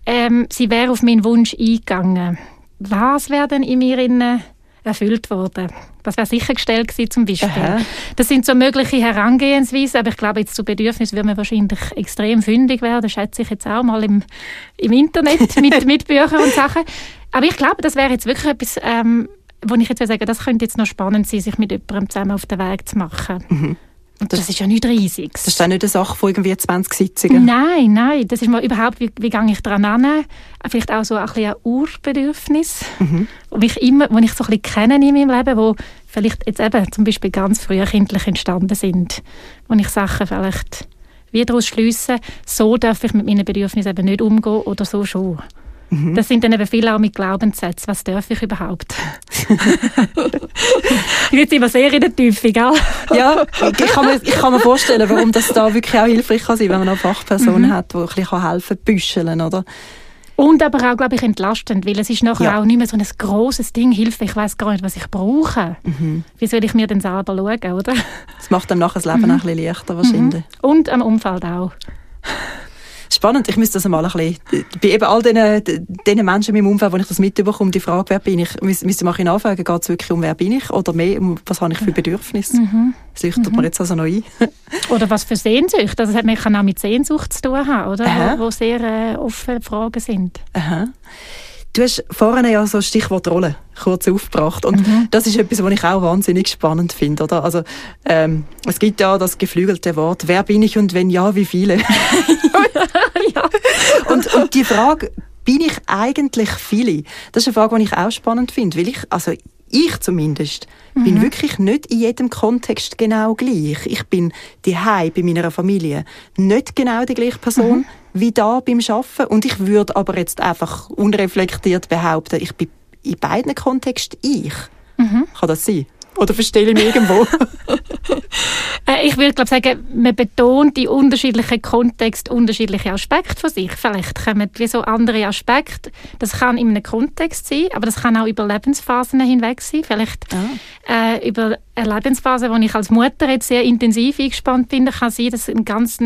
ähm, sie wäre auf meinen Wunsch eingegangen. Was wäre denn in mir innen erfüllt worden? Was wäre sichergestellt gewesen zum Beispiel? Aha. Das sind so mögliche Herangehensweisen, aber ich glaube, jetzt zu Bedürfnissen würde man wahrscheinlich extrem fündig werden, schätze ich jetzt auch mal im, im Internet mit, mit Büchern und Sachen. Aber ich glaube, das wäre jetzt wirklich etwas, ähm, wo ich jetzt würde sagen, das könnte jetzt noch spannend sein, sich mit jemandem zusammen auf den Weg zu machen. Und das, ist ja nicht Riesiges. Das ist dann nicht eine Sache von irgendwie 20 Sitzungen. Nein, nein, das ist mal überhaupt, wie, wie gehe ich daran an? Vielleicht auch so ein bisschen ein Urbedürfnis, wo ich immer, wo ich so ein bisschen kenne in meinem Leben, wo vielleicht jetzt eben zum Beispiel ganz früh kindlich entstanden sind, wo ich Sachen vielleicht wieder daraus schliessen, so darf ich mit meinen Bedürfnissen eben nicht umgehen oder so schon. Das sind dann eben viele auch mit Glaubenssätzen. Was darf ich überhaupt? jetzt immer sehr in der Tiefe, gell? Ja, ich kann, mir, ich kann mir vorstellen, warum das da wirklich auch hilfreich kann sein, wenn man eine Fachperson hat, die ein bisschen helfen kann, büscheln, oder? Und aber auch, glaube ich, entlastend, weil es ist nachher Ja. auch nicht mehr so ein grosses Ding, Hilfe, ich weiß gar nicht, was ich brauche. Wie soll ich mir denn selber schauen, oder? Das macht einem nachher das Leben auch ein bisschen leichter wahrscheinlich. Und am Umfeld auch. Spannend, ich müsste das mal ein bisschen, bei eben all diesen, diesen Menschen in meinem Umfeld, wo ich das mitbekomme, die Frage, wer bin ich, müsste man nachfragen, geht es wirklich um wer bin ich oder mehr um was habe ich für Bedürfnisse? Das leuchtet mir jetzt also noch ein. Oder was für Sehnsucht. Also, das hat man kann auch mit Sehnsucht zu tun haben, oder? Aha. Wo, wo sehr äh, offene Fragen sind. Aha. Du hast vorhin ja so das Stichwort Rolle kurz aufgebracht und das ist etwas, was ich auch wahnsinnig spannend finde, oder? Also ähm, es gibt ja das geflügelte Wort, wer bin ich und wenn ja, wie viele? ja. und, und die Frage, bin ich eigentlich viele? Das ist eine Frage, die ich auch spannend finde, weil ich, also ich zumindest, bin wirklich nicht in jedem Kontext genau gleich. Ich bin die bei meiner Familie nicht genau die gleiche Person wie da beim Arbeiten und ich würde aber jetzt einfach unreflektiert behaupten, ich bin in beiden Kontexten ich. Kann das sein? Oder verstehe ich mich irgendwo? Äh, ich würde glaube sagen, man betont in unterschiedlichen Kontexten unterschiedliche Aspekte von sich. Vielleicht kommen wie so andere Aspekte. Das kann in einem Kontext sein, aber das kann auch über Lebensphasen hinweg sein. Vielleicht äh, über eine Lebensphase, wo ich als Mutter jetzt sehr intensiv eingespannt bin, kann sein, dass ein ganz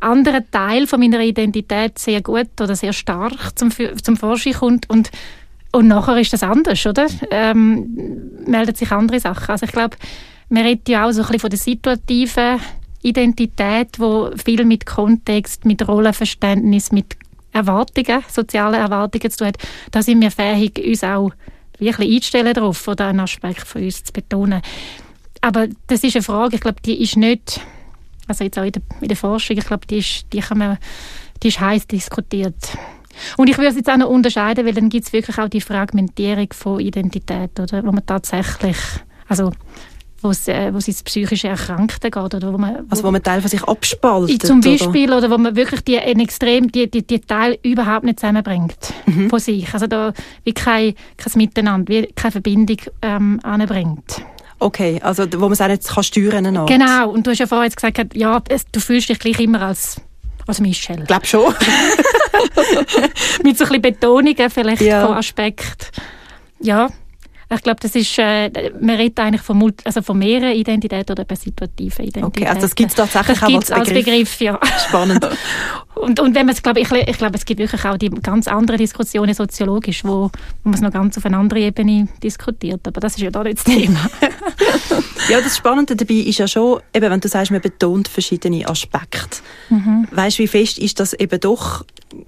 anderer Teil von meiner Identität sehr gut oder sehr stark zum, zum Vorschein kommt und und nachher ist das anders, oder? Ähm, melden sich andere Sachen. Also ich glaube, man redet ja auch so ein bisschen von der situativen Identität, wo viel mit Kontext, mit Rollenverständnis, mit Erwartungen, sozialen Erwartungen zu tun hat, da sind wir fähig, uns auch wirklich einzustellen darauf oder einen Aspekt von uns zu betonen. Aber das ist eine Frage, ich glaube, die ist nicht, also jetzt auch in der, in der Forschung, ich glaube, die ist, die kann man, die ist heiß diskutiert. Und ich würde es jetzt auch noch unterscheiden, weil dann gibt es wirklich auch die Fragmentierung von Identität, oder, wo man tatsächlich, also wo es, äh, wo es ins psychische Erkrankte geht. Oder wo man, wo, also wo man Teil von sich abspaltet? Zum Beispiel, oder, oder wo man wirklich die, ein extrem, die, die, die Teile überhaupt nicht zusammenbringt mhm. von sich. Also da wie kein, kein Miteinander, wie keine Verbindung ähm, anbringt. Okay, also wo man es auch nicht kann steuren kann. Genau, und du hast ja vorher jetzt gesagt, ja, du fühlst dich gleich immer als, als Michelle. Ich glaube schon. Mit so ein bisschen Betonungen vielleicht ja. von Aspekten. Ja, ich glaube, das ist, äh, man redet eigentlich von, also von mehreren Identitäten oder situativen Identitäten. Okay, also das gibt es tatsächlich das gibt's als, Begriff. als Begriff. ja. Spannend. und, und wenn man es, glaube ich, ich glaube, es gibt wirklich auch die ganz andere Diskussionen soziologisch, wo, wo man es noch ganz auf einer anderen Ebene diskutiert. Aber das ist ja da nicht das Thema. ja, das Spannende dabei ist ja schon, eben, wenn du sagst, man betont verschiedene Aspekte. Mhm. Weißt du, wie fest ist das eben doch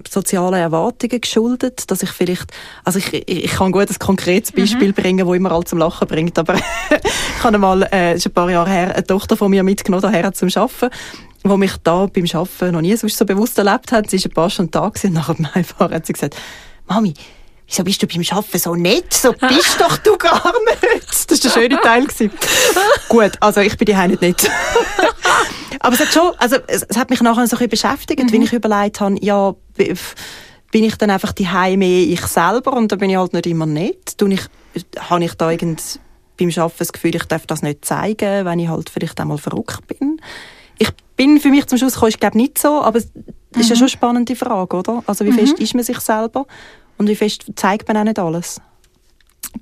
sozialen Erwartungen geschuldet, dass ich vielleicht, also ich, ich kann gut ein konkretes mhm. Beispiel mhm. bringen, wo immer all zum Lachen bringt, aber ich habe mal, äh, ist ein paar Jahre her, eine Tochter von mir mitgenommen daher zum Arbeiten, wo mich da beim Arbeiten noch nie so bewusst erlebt hat. Sie ist ein paar Stunden da gewesen, und nach dem Einfahren hat sie gesagt, Mami, wieso bist du beim Arbeiten so nett? So bist doch du gar nicht. Das war der schöne Teil. Gut, also ich bin die nicht nett. Aber es hat schon, also es, hat mich nachher so ein bisschen beschäftigt, mhm. wenn ich überlegt habe, ja, bin ich dann einfach die mehr ich selber und da bin ich halt nicht immer nett. Tue ich, habe ich da irgend beim Arbeiten das Gefühl, ich darf das nicht zeigen, wenn ich halt vielleicht einmal verrückt bin. Ich bin für mich zum Schluss gekommen, ich glaube nicht so, aber es ist ja mhm. schon eine spannende Frage, oder? Also wie mhm. fest ist man sich selber? Und wie fest zeigt man auch nicht alles?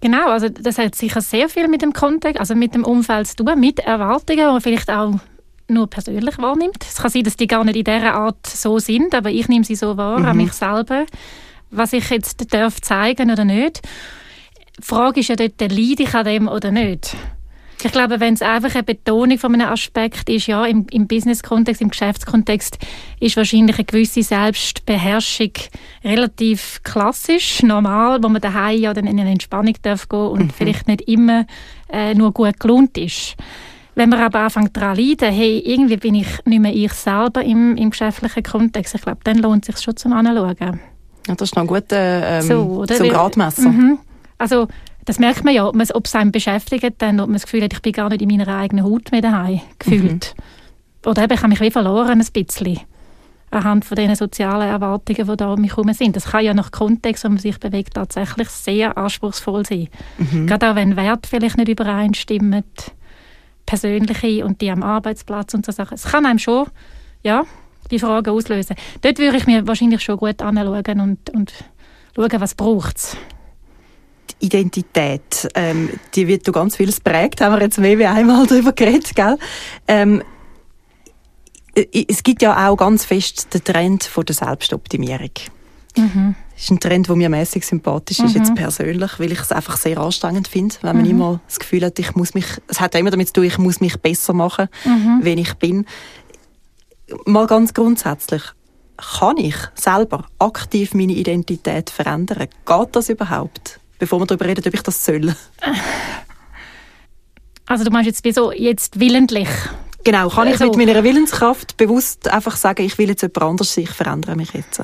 Genau, also das hat sicher sehr viel mit dem Kontext, also mit dem Umfeld zu tun, mit Erwartungen, die vielleicht auch nur persönlich wahrnimmt. Es kann sein, dass die gar nicht in dieser Art so sind, aber ich nehme sie so wahr, mhm. an mich selber, was ich jetzt darf zeigen oder nicht. Die Frage ist ja dort, leide ich an dem oder nicht? Ich glaube, wenn es einfach eine Betonung von einem Aspekt ist, ja, im, im Business-Kontext, im Geschäftskontext, ist wahrscheinlich eine gewisse Selbstbeherrschung relativ klassisch, normal, wo man daheim ja dann in eine Entspannung darf gehen und mhm. vielleicht nicht immer äh, nur gut gelohnt ist. Wenn man aber anfängt daran zu leiden, hey, irgendwie bin ich nicht mehr ich selber im, im geschäftlichen Kontext, ich glaube, dann lohnt es sich schon zum Anschauen. Ja, das ist noch ein guter ähm, so, zum Gradmesser. Mhm. Also das merkt man ja, ob, ob es einem beschäftigt, dann, ob man das Gefühl hat, ich bin gar nicht in meiner eigenen Haut mehr daheim gefühlt. Mhm. Oder eben, ich habe mich wie verloren ein bisschen anhand von den sozialen Erwartungen, die da um mich herum sind. Das kann ja nach Kontext, wo man sich bewegt, tatsächlich sehr anspruchsvoll sein. Mhm. Gerade auch wenn Werte vielleicht nicht übereinstimmen, persönliche und die am Arbeitsplatz und so Sachen. Es kann einem schon, ja, die Fragen auslösen. Dort würde ich mir wahrscheinlich schon gut anschauen und, und schauen, was braucht es. Identität, ähm, die wird durch ganz vieles prägt, haben wir jetzt mehr wie einmal darüber geredet, gell? Ähm, es gibt ja auch ganz fest den Trend von der Selbstoptimierung. Mhm. Das ist ein Trend, der mir mäßig sympathisch ist, mhm. jetzt persönlich, weil ich es einfach sehr anstrengend finde, wenn man mhm. immer das Gefühl hat, ich muss mich, es hat ja immer damit zu tun, ich muss mich besser machen, mhm. wenn ich bin. Mal ganz grundsätzlich, kann ich selber aktiv meine Identität verändern? Geht das überhaupt? bevor wir darüber reden, ob ich das soll. Also du meinst jetzt wieso jetzt willentlich? Genau, kann ich also. mit meiner Willenskraft bewusst einfach sagen, ich will jetzt jemand anders sein, ich verändere mich jetzt?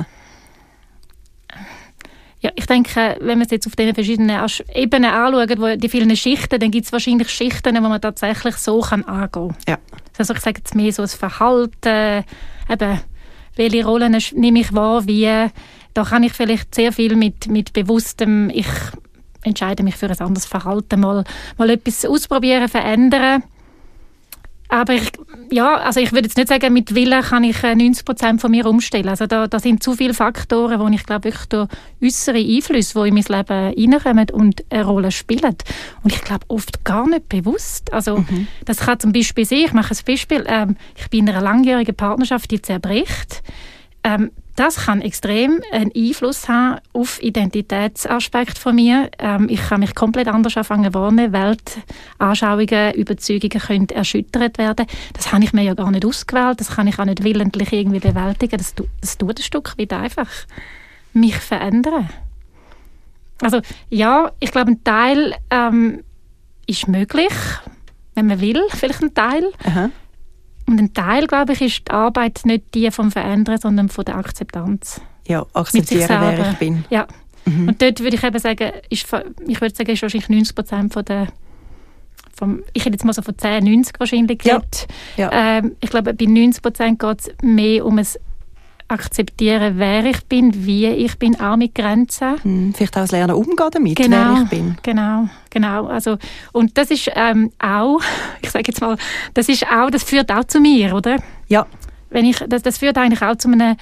Ja, ich denke, wenn man es jetzt auf den verschiedenen Ebenen anschaut, wo die vielen Schichten, dann gibt es wahrscheinlich Schichten, wo man tatsächlich so kann angehen kann. Ja. Also ich sage jetzt mehr so das Verhalten, eben, welche Rollen nehme ich wahr, wie, da kann ich vielleicht sehr viel mit, mit bewusstem, ich entscheide mich für ein anderes Verhalten, mal, mal etwas ausprobieren, verändern. Aber ich, ja, also ich würde jetzt nicht sagen, mit Willen kann ich 90 äh, Prozent von mir umstellen. Also da, da sind zu viele Faktoren, wo ich glaube wirklich durch äußere Einflüsse, die in mein Leben reinkommen und eine Rolle spielen. Und ich glaube oft gar nicht bewusst. Also mhm. das kann zum Beispiel sein, ich mache ein Beispiel, ähm, ich bin in einer langjährigen Partnerschaft, die zerbricht. Ähm, das kann extrem einen Einfluss haben auf Identitätsaspekt von mir. Ähm, ich kann mich komplett anders anfangen wahrnehmen. Weltanschauungen, Überzeugungen können erschüttert werden. Das habe ich mir ja gar nicht ausgewählt. Das kann ich auch nicht willentlich irgendwie bewältigen. Das, das tut ein Stück weit einfach mich verändern. Also ja, ich glaube, ein Teil ähm, ist möglich, wenn man will, vielleicht ein Teil. Aha. Und ein Teil, glaube ich, ist die Arbeit nicht die vom Verändern, sondern von der Akzeptanz. Ja, akzeptieren, wer ich bin. Ja. Mhm. Und dort würde ich eben sagen, ist, ich würde sagen, ist wahrscheinlich 90 Prozent von der vom, ich hätte jetzt mal so von 10, 90 wahrscheinlich. Ja. Ja. Ähm, ich glaube, bei 90 Prozent geht es mehr um ein akzeptieren, wer ich bin, wie ich bin, auch mit Grenzen. Hm, vielleicht auch das Lernen umgehen damit, genau, wer ich bin. Genau, genau. Also, und das ist ähm, auch, ich sage jetzt mal, das ist auch, das führt auch zu mir, oder? Ja. Wenn ich, das, das führt eigentlich auch zu einem,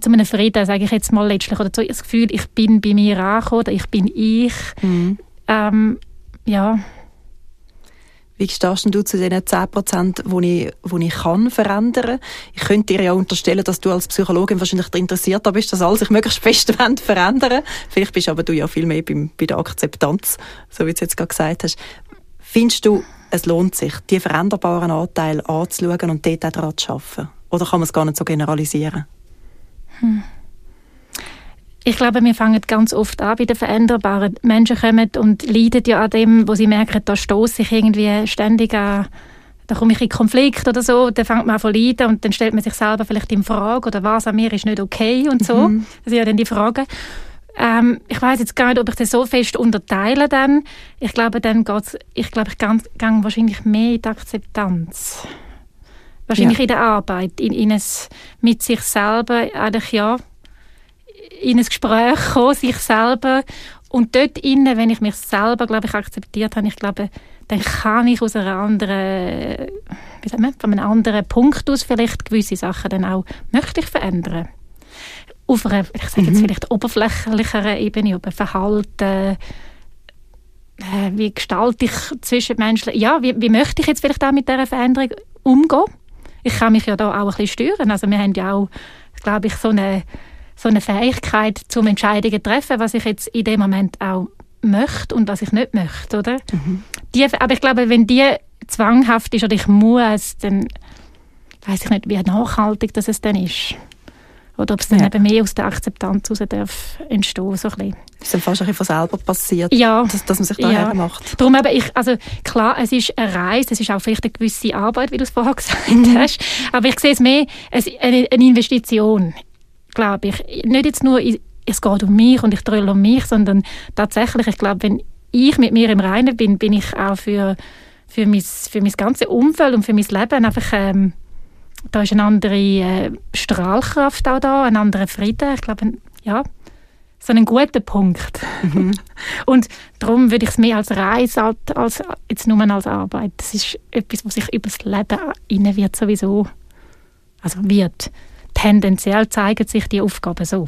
zu einem Frieden, sage ich jetzt mal letztlich, oder zu das Gefühl, ich bin bei mir angekommen, oder ich bin ich. Mhm. Ähm, ja, wie stehst du zu den 10 Prozent, die ich, wo ich kann verändern Ich könnte dir ja unterstellen, dass du als Psychologin wahrscheinlich interessiert bist, dass alles sich möglichst fest verändern Vielleicht bist aber du ja viel mehr beim, bei der Akzeptanz, so wie du jetzt gerade gesagt hast. Findest du, es lohnt sich, die veränderbaren Anteile anzuschauen und dort auch daran zu arbeiten? Oder kann man es gar nicht so generalisieren? Hm. Ich glaube, wir fangen ganz oft an bei den Veränderbaren. Menschen kommen und leiden ja an dem, wo sie merken, da stoße ich irgendwie ständig an, da komme ich in Konflikt oder so, dann fängt man an zu leiden und dann stellt man sich selber vielleicht in Frage oder was an mir ist nicht okay und so. Mhm. Das sind ja dann die Fragen. Ähm, ich weiß jetzt gar nicht, ob ich das so fest unterteile dann. Ich glaube, dann geht's, ich glaube, ich gehe wahrscheinlich mehr in die Akzeptanz. Wahrscheinlich ja. in der Arbeit, in, in es mit sich selber, eigentlich ja, in ein Gespräch kommen, sich selber. Und dort innen, wenn ich mich selber, glaube ich, akzeptiert habe, ich glaube, dann kann ich aus einer anderen, wie sagt man, von einem anderen Punkt aus vielleicht gewisse Sachen dann auch, möchte ich verändern. Auf einer, ich sage jetzt mhm. vielleicht oberflächlicheren Ebene, über Verhalten, äh, wie gestalte ich zwischen Menschen, ja, wie, wie möchte ich jetzt vielleicht auch mit dieser Veränderung umgehen? Ich kann mich ja da auch ein bisschen steuern. Also wir haben ja auch, glaube ich, so eine so eine Fähigkeit zum Entscheidungen treffen, was ich jetzt in dem Moment auch möchte und was ich nicht möchte, oder? Mhm. Die, aber ich glaube, wenn die zwanghaft ist oder ich muss, dann weiß ich nicht, wie nachhaltig das es dann ist. Oder ob es dann ja. eben mehr aus der Akzeptanz heraus darf entstehen, so ein bisschen. Ist dann fast ein bisschen von selber passiert, ja. dass, dass man sich da ja. macht. Darum eben, ich, also klar, es ist eine Reise, es ist auch vielleicht eine gewisse Arbeit, wie du es vorher gesagt mhm. hast, aber ich sehe es mehr als eine, eine Investition glaube ich. Nicht jetzt nur, es geht um mich und ich drölle um mich, sondern tatsächlich, ich glaube, wenn ich mit mir im Reinen bin, bin ich auch für, für, mein, für mein ganzes Umfeld und für mein Leben einfach, ähm, da ist eine andere äh, Strahlkraft auch da, ein anderer Frieden. Ich glaube, ja, so ein guter Punkt. Mhm. und darum würde ich es mehr als Reise als, als jetzt nur als Arbeit. Das ist etwas, was sich über das Leben innen wird sowieso, also wird tendenziell zeigen sich die Aufgaben so.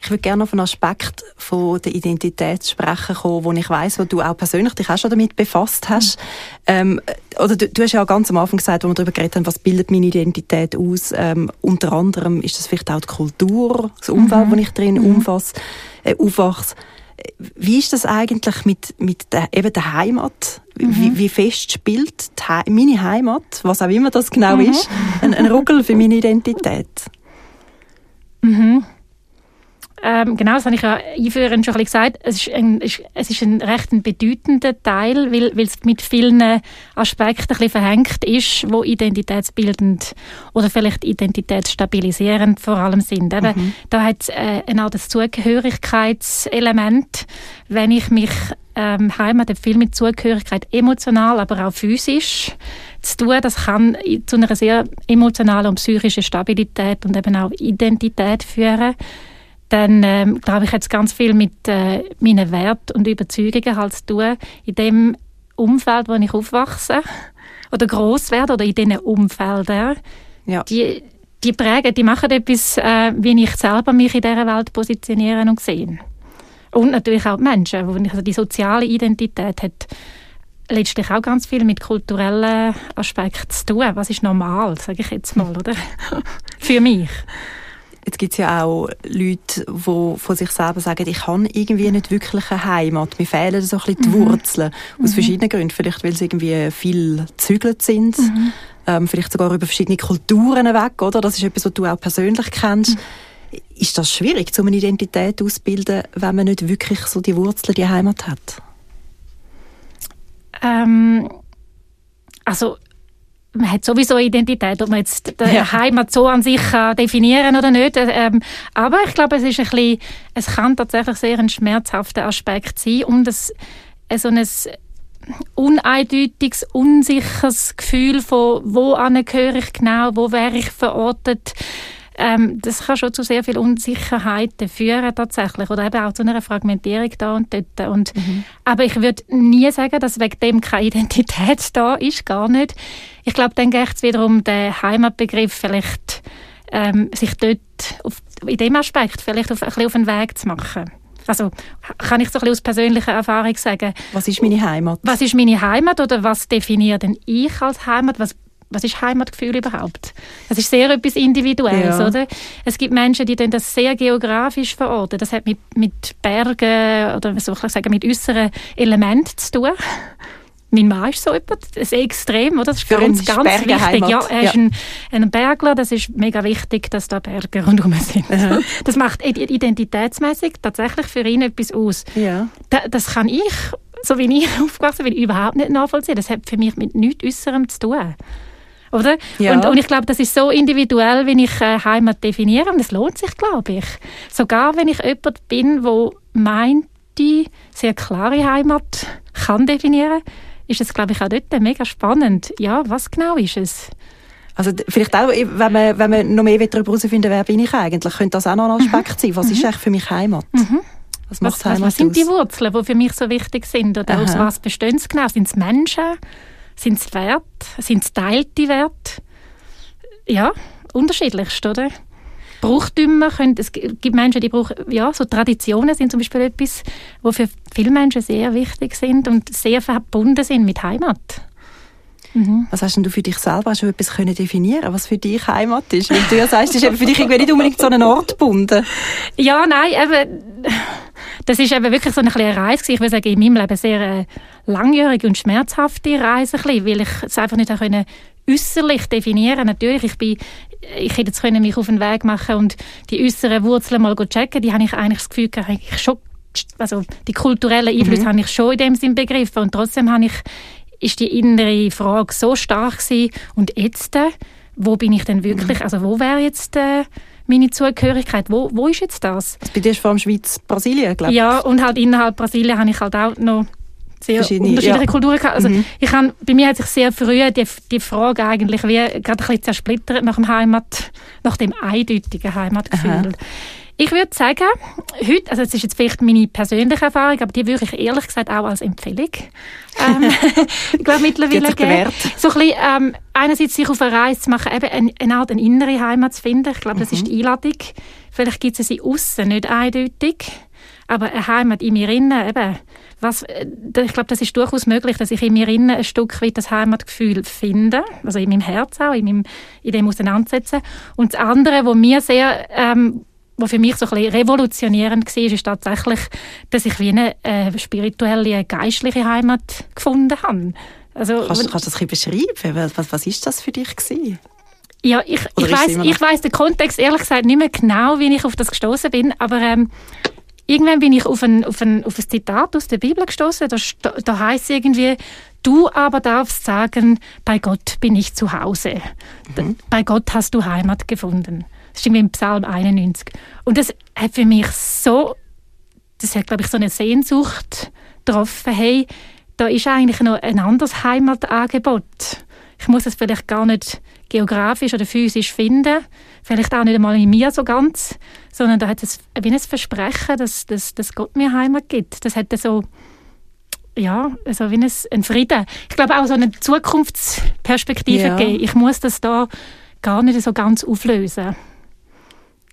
Ich würde gerne auf einen Aspekt von der Identität sprechen kommen, wo ich weiß, wo du auch persönlich dich auch schon damit befasst hast. Mhm. Ähm, oder du, du, hast ja ganz am Anfang gesagt, wo wir darüber geredet haben, was bildet meine Identität aus. Ähm, unter anderem ist das vielleicht auch die Kultur, das Umfeld, mhm. wo ich drin mhm. umfasse, äh, aufwachse. Wie ist das eigentlich mit, mit der, eben der Heimat? Mhm. Wie, wie, fest spielt He meine Heimat, was auch immer das genau mhm. ist, ein, ein Ruggel für meine Identität? Mhm. Ähm, genau, das habe ich ja einführend schon ein gesagt. Es ist ein, es ist ein recht ein bedeutender Teil, weil, weil es mit vielen Aspekten ein bisschen verhängt ist, wo identitätsbildend oder vielleicht identitätsstabilisierend vor allem sind. Eben, mhm. Da hat es äh, ein Art Zugehörigkeitselement. Wenn ich mich ähm, Heimat hat viel mit Zugehörigkeit emotional, aber auch physisch zu tun. Das kann zu einer sehr emotionalen und psychischen Stabilität und eben auch Identität führen dann ähm, glaube ich, hat es ganz viel mit äh, meinen Werten und Überzeugungen halt zu tun. In dem Umfeld, wo ich aufwachse oder groß werde oder in diesen Umfeldern, ja. die, die prägen, die machen etwas, äh, wie ich selber mich in dieser Welt positionieren und sehe. Und natürlich auch die Menschen, wo also die soziale Identität hat letztlich auch ganz viel mit kulturellen Aspekten zu tun. Was ist normal, sage ich jetzt mal, oder? Für mich. Jetzt gibt es ja auch Leute, die von sich selber sagen, ich habe irgendwie nicht wirklich eine Heimat. Mir fehlen so ein bisschen die mhm. Wurzeln. Aus mhm. verschiedenen Gründen. Vielleicht, weil sie irgendwie viel gezügelt sind. Mhm. Ähm, vielleicht sogar über verschiedene Kulturen weg, oder? Das ist etwas, was du auch persönlich kennst. Mhm. Ist das schwierig, so eine Identität auszubilden, wenn man nicht wirklich so die Wurzeln, die Heimat hat? Ähm, also man hat sowieso Identität, ob man jetzt die ja. Heimat so an sich kann definieren oder nicht. Ähm, aber ich glaube, es ist ein bisschen, es kann tatsächlich sehr ein schmerzhafter Aspekt sein und es, äh, so ein uneindeutiges, unsicheres Gefühl von, wo gehöre ich genau, wo wäre ich verortet, ähm, das kann schon zu sehr viel Unsicherheiten führen tatsächlich oder eben auch zu einer Fragmentierung da und dort. Und, mhm. Aber ich würde nie sagen, dass wegen dem keine Identität da ist, gar nicht. Ich glaube, dann geht es wieder um den Heimatbegriff vielleicht ähm, sich dort auf, in dem Aspekt vielleicht auf, ein bisschen auf den Weg zu machen. Also kann ich so ein bisschen aus persönlicher Erfahrung sagen. Was ist meine Heimat? Was ist meine Heimat oder was definiert denn ich als Heimat? Was was ist Heimatgefühl überhaupt? Das ist sehr etwas Individuelles, ja. oder? Es gibt Menschen, die das sehr geografisch verorten. Das hat mit, mit Bergen oder soll ich sagen, mit äußeren Elementen zu tun. Mein Mann ist so etwas, das ist extrem, oder? Das ist für, uns ganz wichtig. Ja, er ist ein, ein, Bergler, das ist mega wichtig, dass da Berge rundherum sind. Mhm. Das macht identitätsmäßig tatsächlich für ihn etwas aus. Ja. Da, das kann ich, so wie ich aufgewachsen bin, überhaupt nicht nachvollziehen. Das hat für mich mit nichts Äußerem zu tun. Oder? Ja. Und, und ich glaube, das ist so individuell, wenn ich äh, Heimat definiere. Und es lohnt sich, glaube ich. Sogar wenn ich jemand bin, wo meint, die sehr klare Heimat kann definieren, ist es, glaube ich, auch dort mega spannend. Ja, was genau ist es? Also vielleicht auch, wenn man, wenn man noch mehr darüber herausfinden wer bin ich eigentlich, könnte das auch noch ein Aspekt mhm. sein. Was mhm. ist eigentlich für mich Heimat? Mhm. Was, macht was, Heimat was, was sind aus? die Wurzeln, die für mich so wichtig sind? Oder Aha. aus was bestehen sie genau? Sind es Menschen? Sind es Werte? Sind es teilte Werte? Ja, unterschiedlichst, oder? Brauchtümer können, es gibt Menschen, die brauchen, ja, so Traditionen sind zum Beispiel etwas, wo für viele Menschen sehr wichtig sind und sehr verbunden sind mit Heimat. Mhm. Was hast denn du für dich selber schon etwas können definieren, was für dich Heimat ist? Weil du ja sagst, das ist für dich irgendwie nicht unbedingt so ein Ort gebunden. Ja, nein, eben, das ist eben wirklich so eine kleine Reise Ich würde sagen, in meinem Leben sehr äh, langjährige und schmerzhafte Reise, weil ich es einfach nicht können äußerlich definieren. Natürlich, ich bin, ich hätte jetzt können mich auf den Weg machen und die äußeren Wurzeln mal checken. Die habe ich eigentlich das Gefühl, ich schon, also die kulturellen Einflüsse mhm. habe ich schon in dem Sinn begriffen und trotzdem habe ich ist die innere Frage so stark gewesen. Und jetzt, äh, wo bin ich denn wirklich, mhm. also wo wäre jetzt äh, meine Zugehörigkeit? Wo, wo ist jetzt das? Bei dir ist vor allem Schweiz, Brasilien, glaube ich. Ja, und halt innerhalb Brasilien habe ich halt auch noch sehr unterschiedliche ja. Kulturen gehabt. Also mhm. ich kann, bei mir hat sich sehr früh die, die Frage eigentlich wie gerade ein bisschen zersplittert nach dem Heimat, nach dem eindeutigen Heimatgefühl. Aha. Ich würde sagen, heute, also das ist jetzt vielleicht meine persönliche Erfahrung, aber die würde ich ehrlich gesagt auch als Empfehlung ähm, ich glaube mittlerweile geben. So ein bisschen, ähm, einerseits sich auf eine Reise zu machen, eben eine, eine Art eine innere Heimat zu finden. Ich glaube, das mhm. ist die Einladung. Vielleicht gibt es sie außen nicht eindeutig, aber eine Heimat in mir innen, eben, was, äh, ich glaube, das ist durchaus möglich, dass ich in mir innen ein Stück weit das Heimatgefühl finde, also in meinem Herz auch, in, meinem, in dem auseinandersetzen. Und das andere, wo mir sehr ähm, was für mich so ein bisschen revolutionierend war, ist tatsächlich, dass ich wie eine äh, spirituelle, geistliche Heimat gefunden habe. Also, kannst, kannst du das ein bisschen beschreiben? Was, was ist das für dich gewesen? Ja, ich, ich weiß, ich weiß den Kontext ehrlich gesagt nicht mehr genau, wie ich auf das gestoßen bin, aber ähm, irgendwann bin ich auf ein, auf ein, auf ein Zitat aus der Bibel gestoßen. Da, da heißt irgendwie, du aber darfst sagen, bei Gott bin ich zu Hause. Mhm. Bei Gott hast du Heimat gefunden. Das ist im Psalm 91. Und das hat für mich so, das hat, glaube ich, so eine Sehnsucht getroffen, hey, da ist eigentlich noch ein anderes Heimatangebot. Ich muss es vielleicht gar nicht geografisch oder physisch finden, vielleicht auch nicht einmal in mir so ganz, sondern da hat es wie ein Versprechen, dass, dass, dass Gott mir Heimat gibt. Das hat so ja, also wie ein, ein Frieden. Ich glaube auch so eine Zukunftsperspektive ja. geben. Ich muss das da gar nicht so ganz auflösen.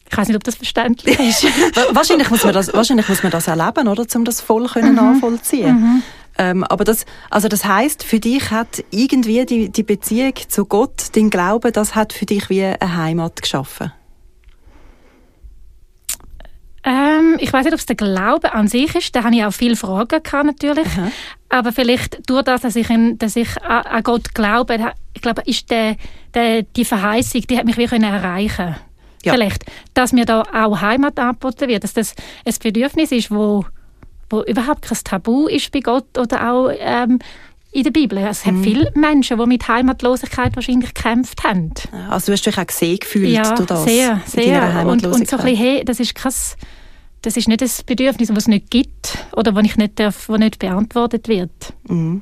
Ich weiß nicht, ob das verständlich ist. wahrscheinlich, muss man das, wahrscheinlich muss man das erleben, oder, um das voll können mhm. nachvollziehen. Mhm. Ähm, aber das, also das heißt, für dich hat irgendwie die, die Beziehung zu Gott, dein Glauben, das hat für dich wie eine Heimat geschaffen. Ähm, ich weiß nicht, ob es der Glaube an sich ist. Da habe ich auch viele Fragen gehabt, natürlich. Aha. Aber vielleicht durch das, dass ich, dass ich an Gott glaube, ich glaube, ist der, der, die Verheißung, die hat mich wirklich erreichen ja. Vielleicht, dass mir da auch Heimat angeboten wird, dass das ein Bedürfnis ist, wo, wo überhaupt kein Tabu ist bei Gott oder auch ähm, in der Bibel. Es mhm. hat viele Menschen, die mit Heimatlosigkeit wahrscheinlich gekämpft haben. Also du hast dich auch gesehen gefühlt ja, durch das? sehr, sehr. Und, und so ein bisschen, hey, das ist krass, das ist nicht ein Bedürfnis, das es nicht gibt oder das ich nicht darf, das nicht beantwortet wird. Mhm.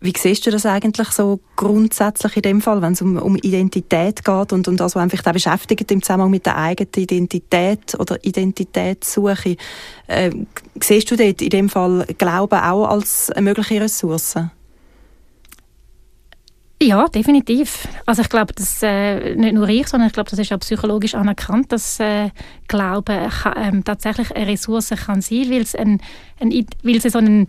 Wie siehst du das eigentlich so grundsätzlich in dem Fall, wenn es um, um Identität geht und um das, was einfach beschäftigt im Zusammenhang mit der eigenen Identität oder Identitätssuche? Äh, siehst du dort in dem Fall Glauben auch als eine mögliche Ressource? Ja, definitiv. Also ich glaube, dass äh, nicht nur ich, sondern ich glaube, das ist auch psychologisch anerkannt, dass äh, Glauben ähm, tatsächlich eine Ressource kann sein, weil es ein, ein, weil es so einen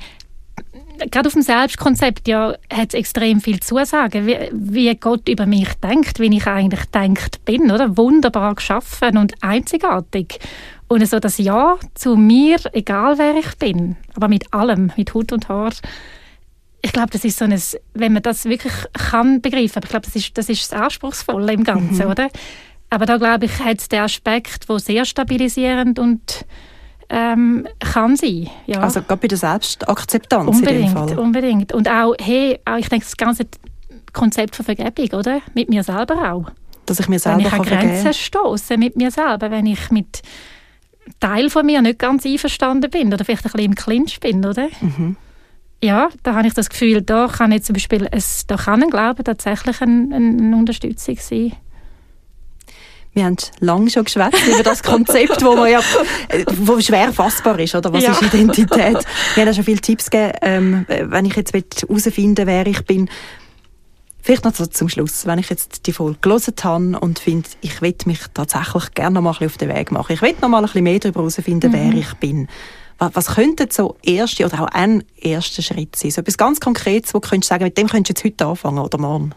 gerade auf dem Selbstkonzept ja, hat es extrem viel zu sagen, wie, wie, Gott über mich denkt, wie ich eigentlich denkt bin, oder? Wunderbar geschaffen und einzigartig. Und so das Ja zu mir, egal wer ich bin, aber mit allem, mit Hut und Haar. Ich glaube, das ist so ein, wenn man das wirklich kann begreifen, aber ich glaube, das ist, das ist das Anspruchsvolle im Ganzen, mhm. oder? Aber da glaube ich, hat es den Aspekt, wo sehr stabilisierend und ähm, kann sein. Ja. Also gerade bei der Selbstakzeptanz unbedingt, in dem Fall. Unbedingt. Und auch, hey, auch, ich denke, das ganze Konzept von Vergebung, oder? Mit mir selber auch. Dass ich mir selber Wenn ich an Grenzen stoße mit mir selber, wenn ich mit Teil von mir nicht ganz einverstanden bin oder vielleicht ein bisschen im Clinch bin, oder? Mhm. Ja, da habe ich das Gefühl, da kann ich zum Beispiel, es, da kann ein Glaube tatsächlich eine, eine Unterstützung sein. Wir haben lange schon geschwätzt über das Konzept, wo, man ja, wo schwer fassbar ist, oder? Was ja. ist Identität? Wir haben schon viele Tipps gegeben, ähm, wenn ich jetzt herausfinden wer ich bin. Vielleicht noch zum Schluss, wenn ich jetzt die Folge gelesen habe und finde, ich will mich tatsächlich gerne noch mal ein bisschen auf den Weg machen. Ich will noch mal ein bisschen mehr darüber herausfinden, mhm. wer ich bin. Was, was könnte so erste oder auch ein erster Schritt sein? So etwas ganz Konkretes, wo du könntest sagen, mit dem könntest du jetzt heute anfangen oder morgen?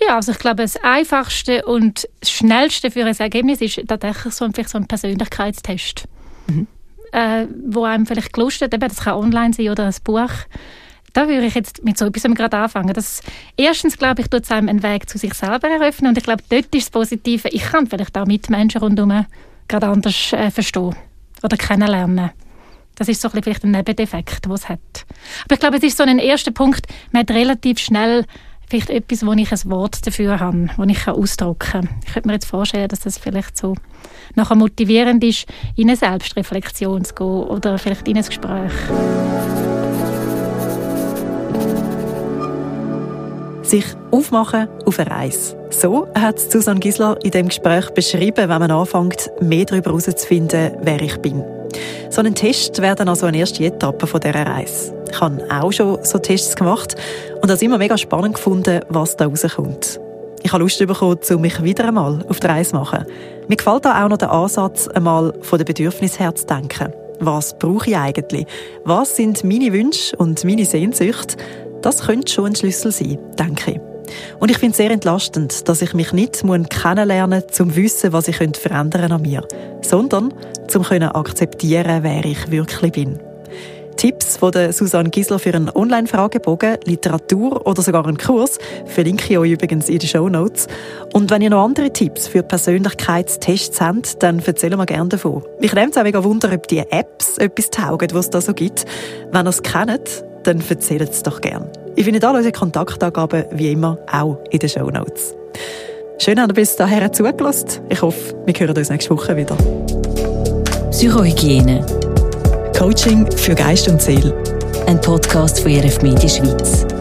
Ja, also ich glaube, das Einfachste und das Schnellste für ein Ergebnis ist tatsächlich so, vielleicht so ein Persönlichkeitstest. Mhm. Äh, wo einem vielleicht gelustet, eben, das kann online sein oder ein Buch. Da würde ich jetzt mit so etwas gerade anfangen. Das, erstens, glaube ich, tut es einem einen Weg zu sich selber eröffnen und ich glaube, dort ist das Positive, ich kann vielleicht auch Mitmenschen rundherum gerade anders äh, verstehen oder kennenlernen. Das ist so ein vielleicht ein Nebendefekt, den es hat. Aber ich glaube, es ist so ein erster Punkt, man hat relativ schnell vielleicht etwas, wo ich ein Wort dafür habe, wo ich ausdrücken kann. Ich könnte mir jetzt vorstellen, dass das vielleicht so nachher motivierend ist, in eine Selbstreflexion zu gehen oder vielleicht in ein Gespräch. sich aufmachen auf eine Reise. So hat Susanne Gisler in dem Gespräch beschrieben, wenn man anfängt, mehr darüber herauszufinden, wer ich bin. So ein Test wäre dann also eine erste Etappe von dieser Reise. Ich habe auch schon so Tests gemacht und es immer mega spannend gefunden, was da rauskommt. Ich habe Lust bekommen, um mich wieder einmal auf die Reise zu machen. Mir gefällt da auch noch der Ansatz, einmal von den Bedürfnissen her zu denken. Was brauche ich eigentlich? Was sind meine Wünsche und meine Sehnsüchte? Das könnte schon ein Schlüssel sein, denke ich. Und ich finde es sehr entlastend, dass ich mich nicht kennenlernen muss, um zu wissen, was ich verändern an mir, sondern um zu akzeptieren, wer ich wirklich bin. Tipps von Susanne Gisler für einen Online-Fragebogen, Literatur oder sogar einen Kurs verlinke ich euch übrigens in den Show Notes. Und wenn ihr noch andere Tipps für Persönlichkeitstests habt, dann erzählen wir gerne davon. Mich nimmt es auch mega Wunder, ob die Apps etwas taugen, was es da so gibt. Wenn ihr es kennt, dann erzählt es doch gerne. Ich finde alle unsere Kontaktangaben wie immer auch in den Show Notes. Schön, dass ihr bis dahin zugelassen. Ich hoffe, wir hören uns nächste Woche wieder. Psychohygiene. Coaching für Geist und Seele. Ein Podcast von RF Media Schweiz.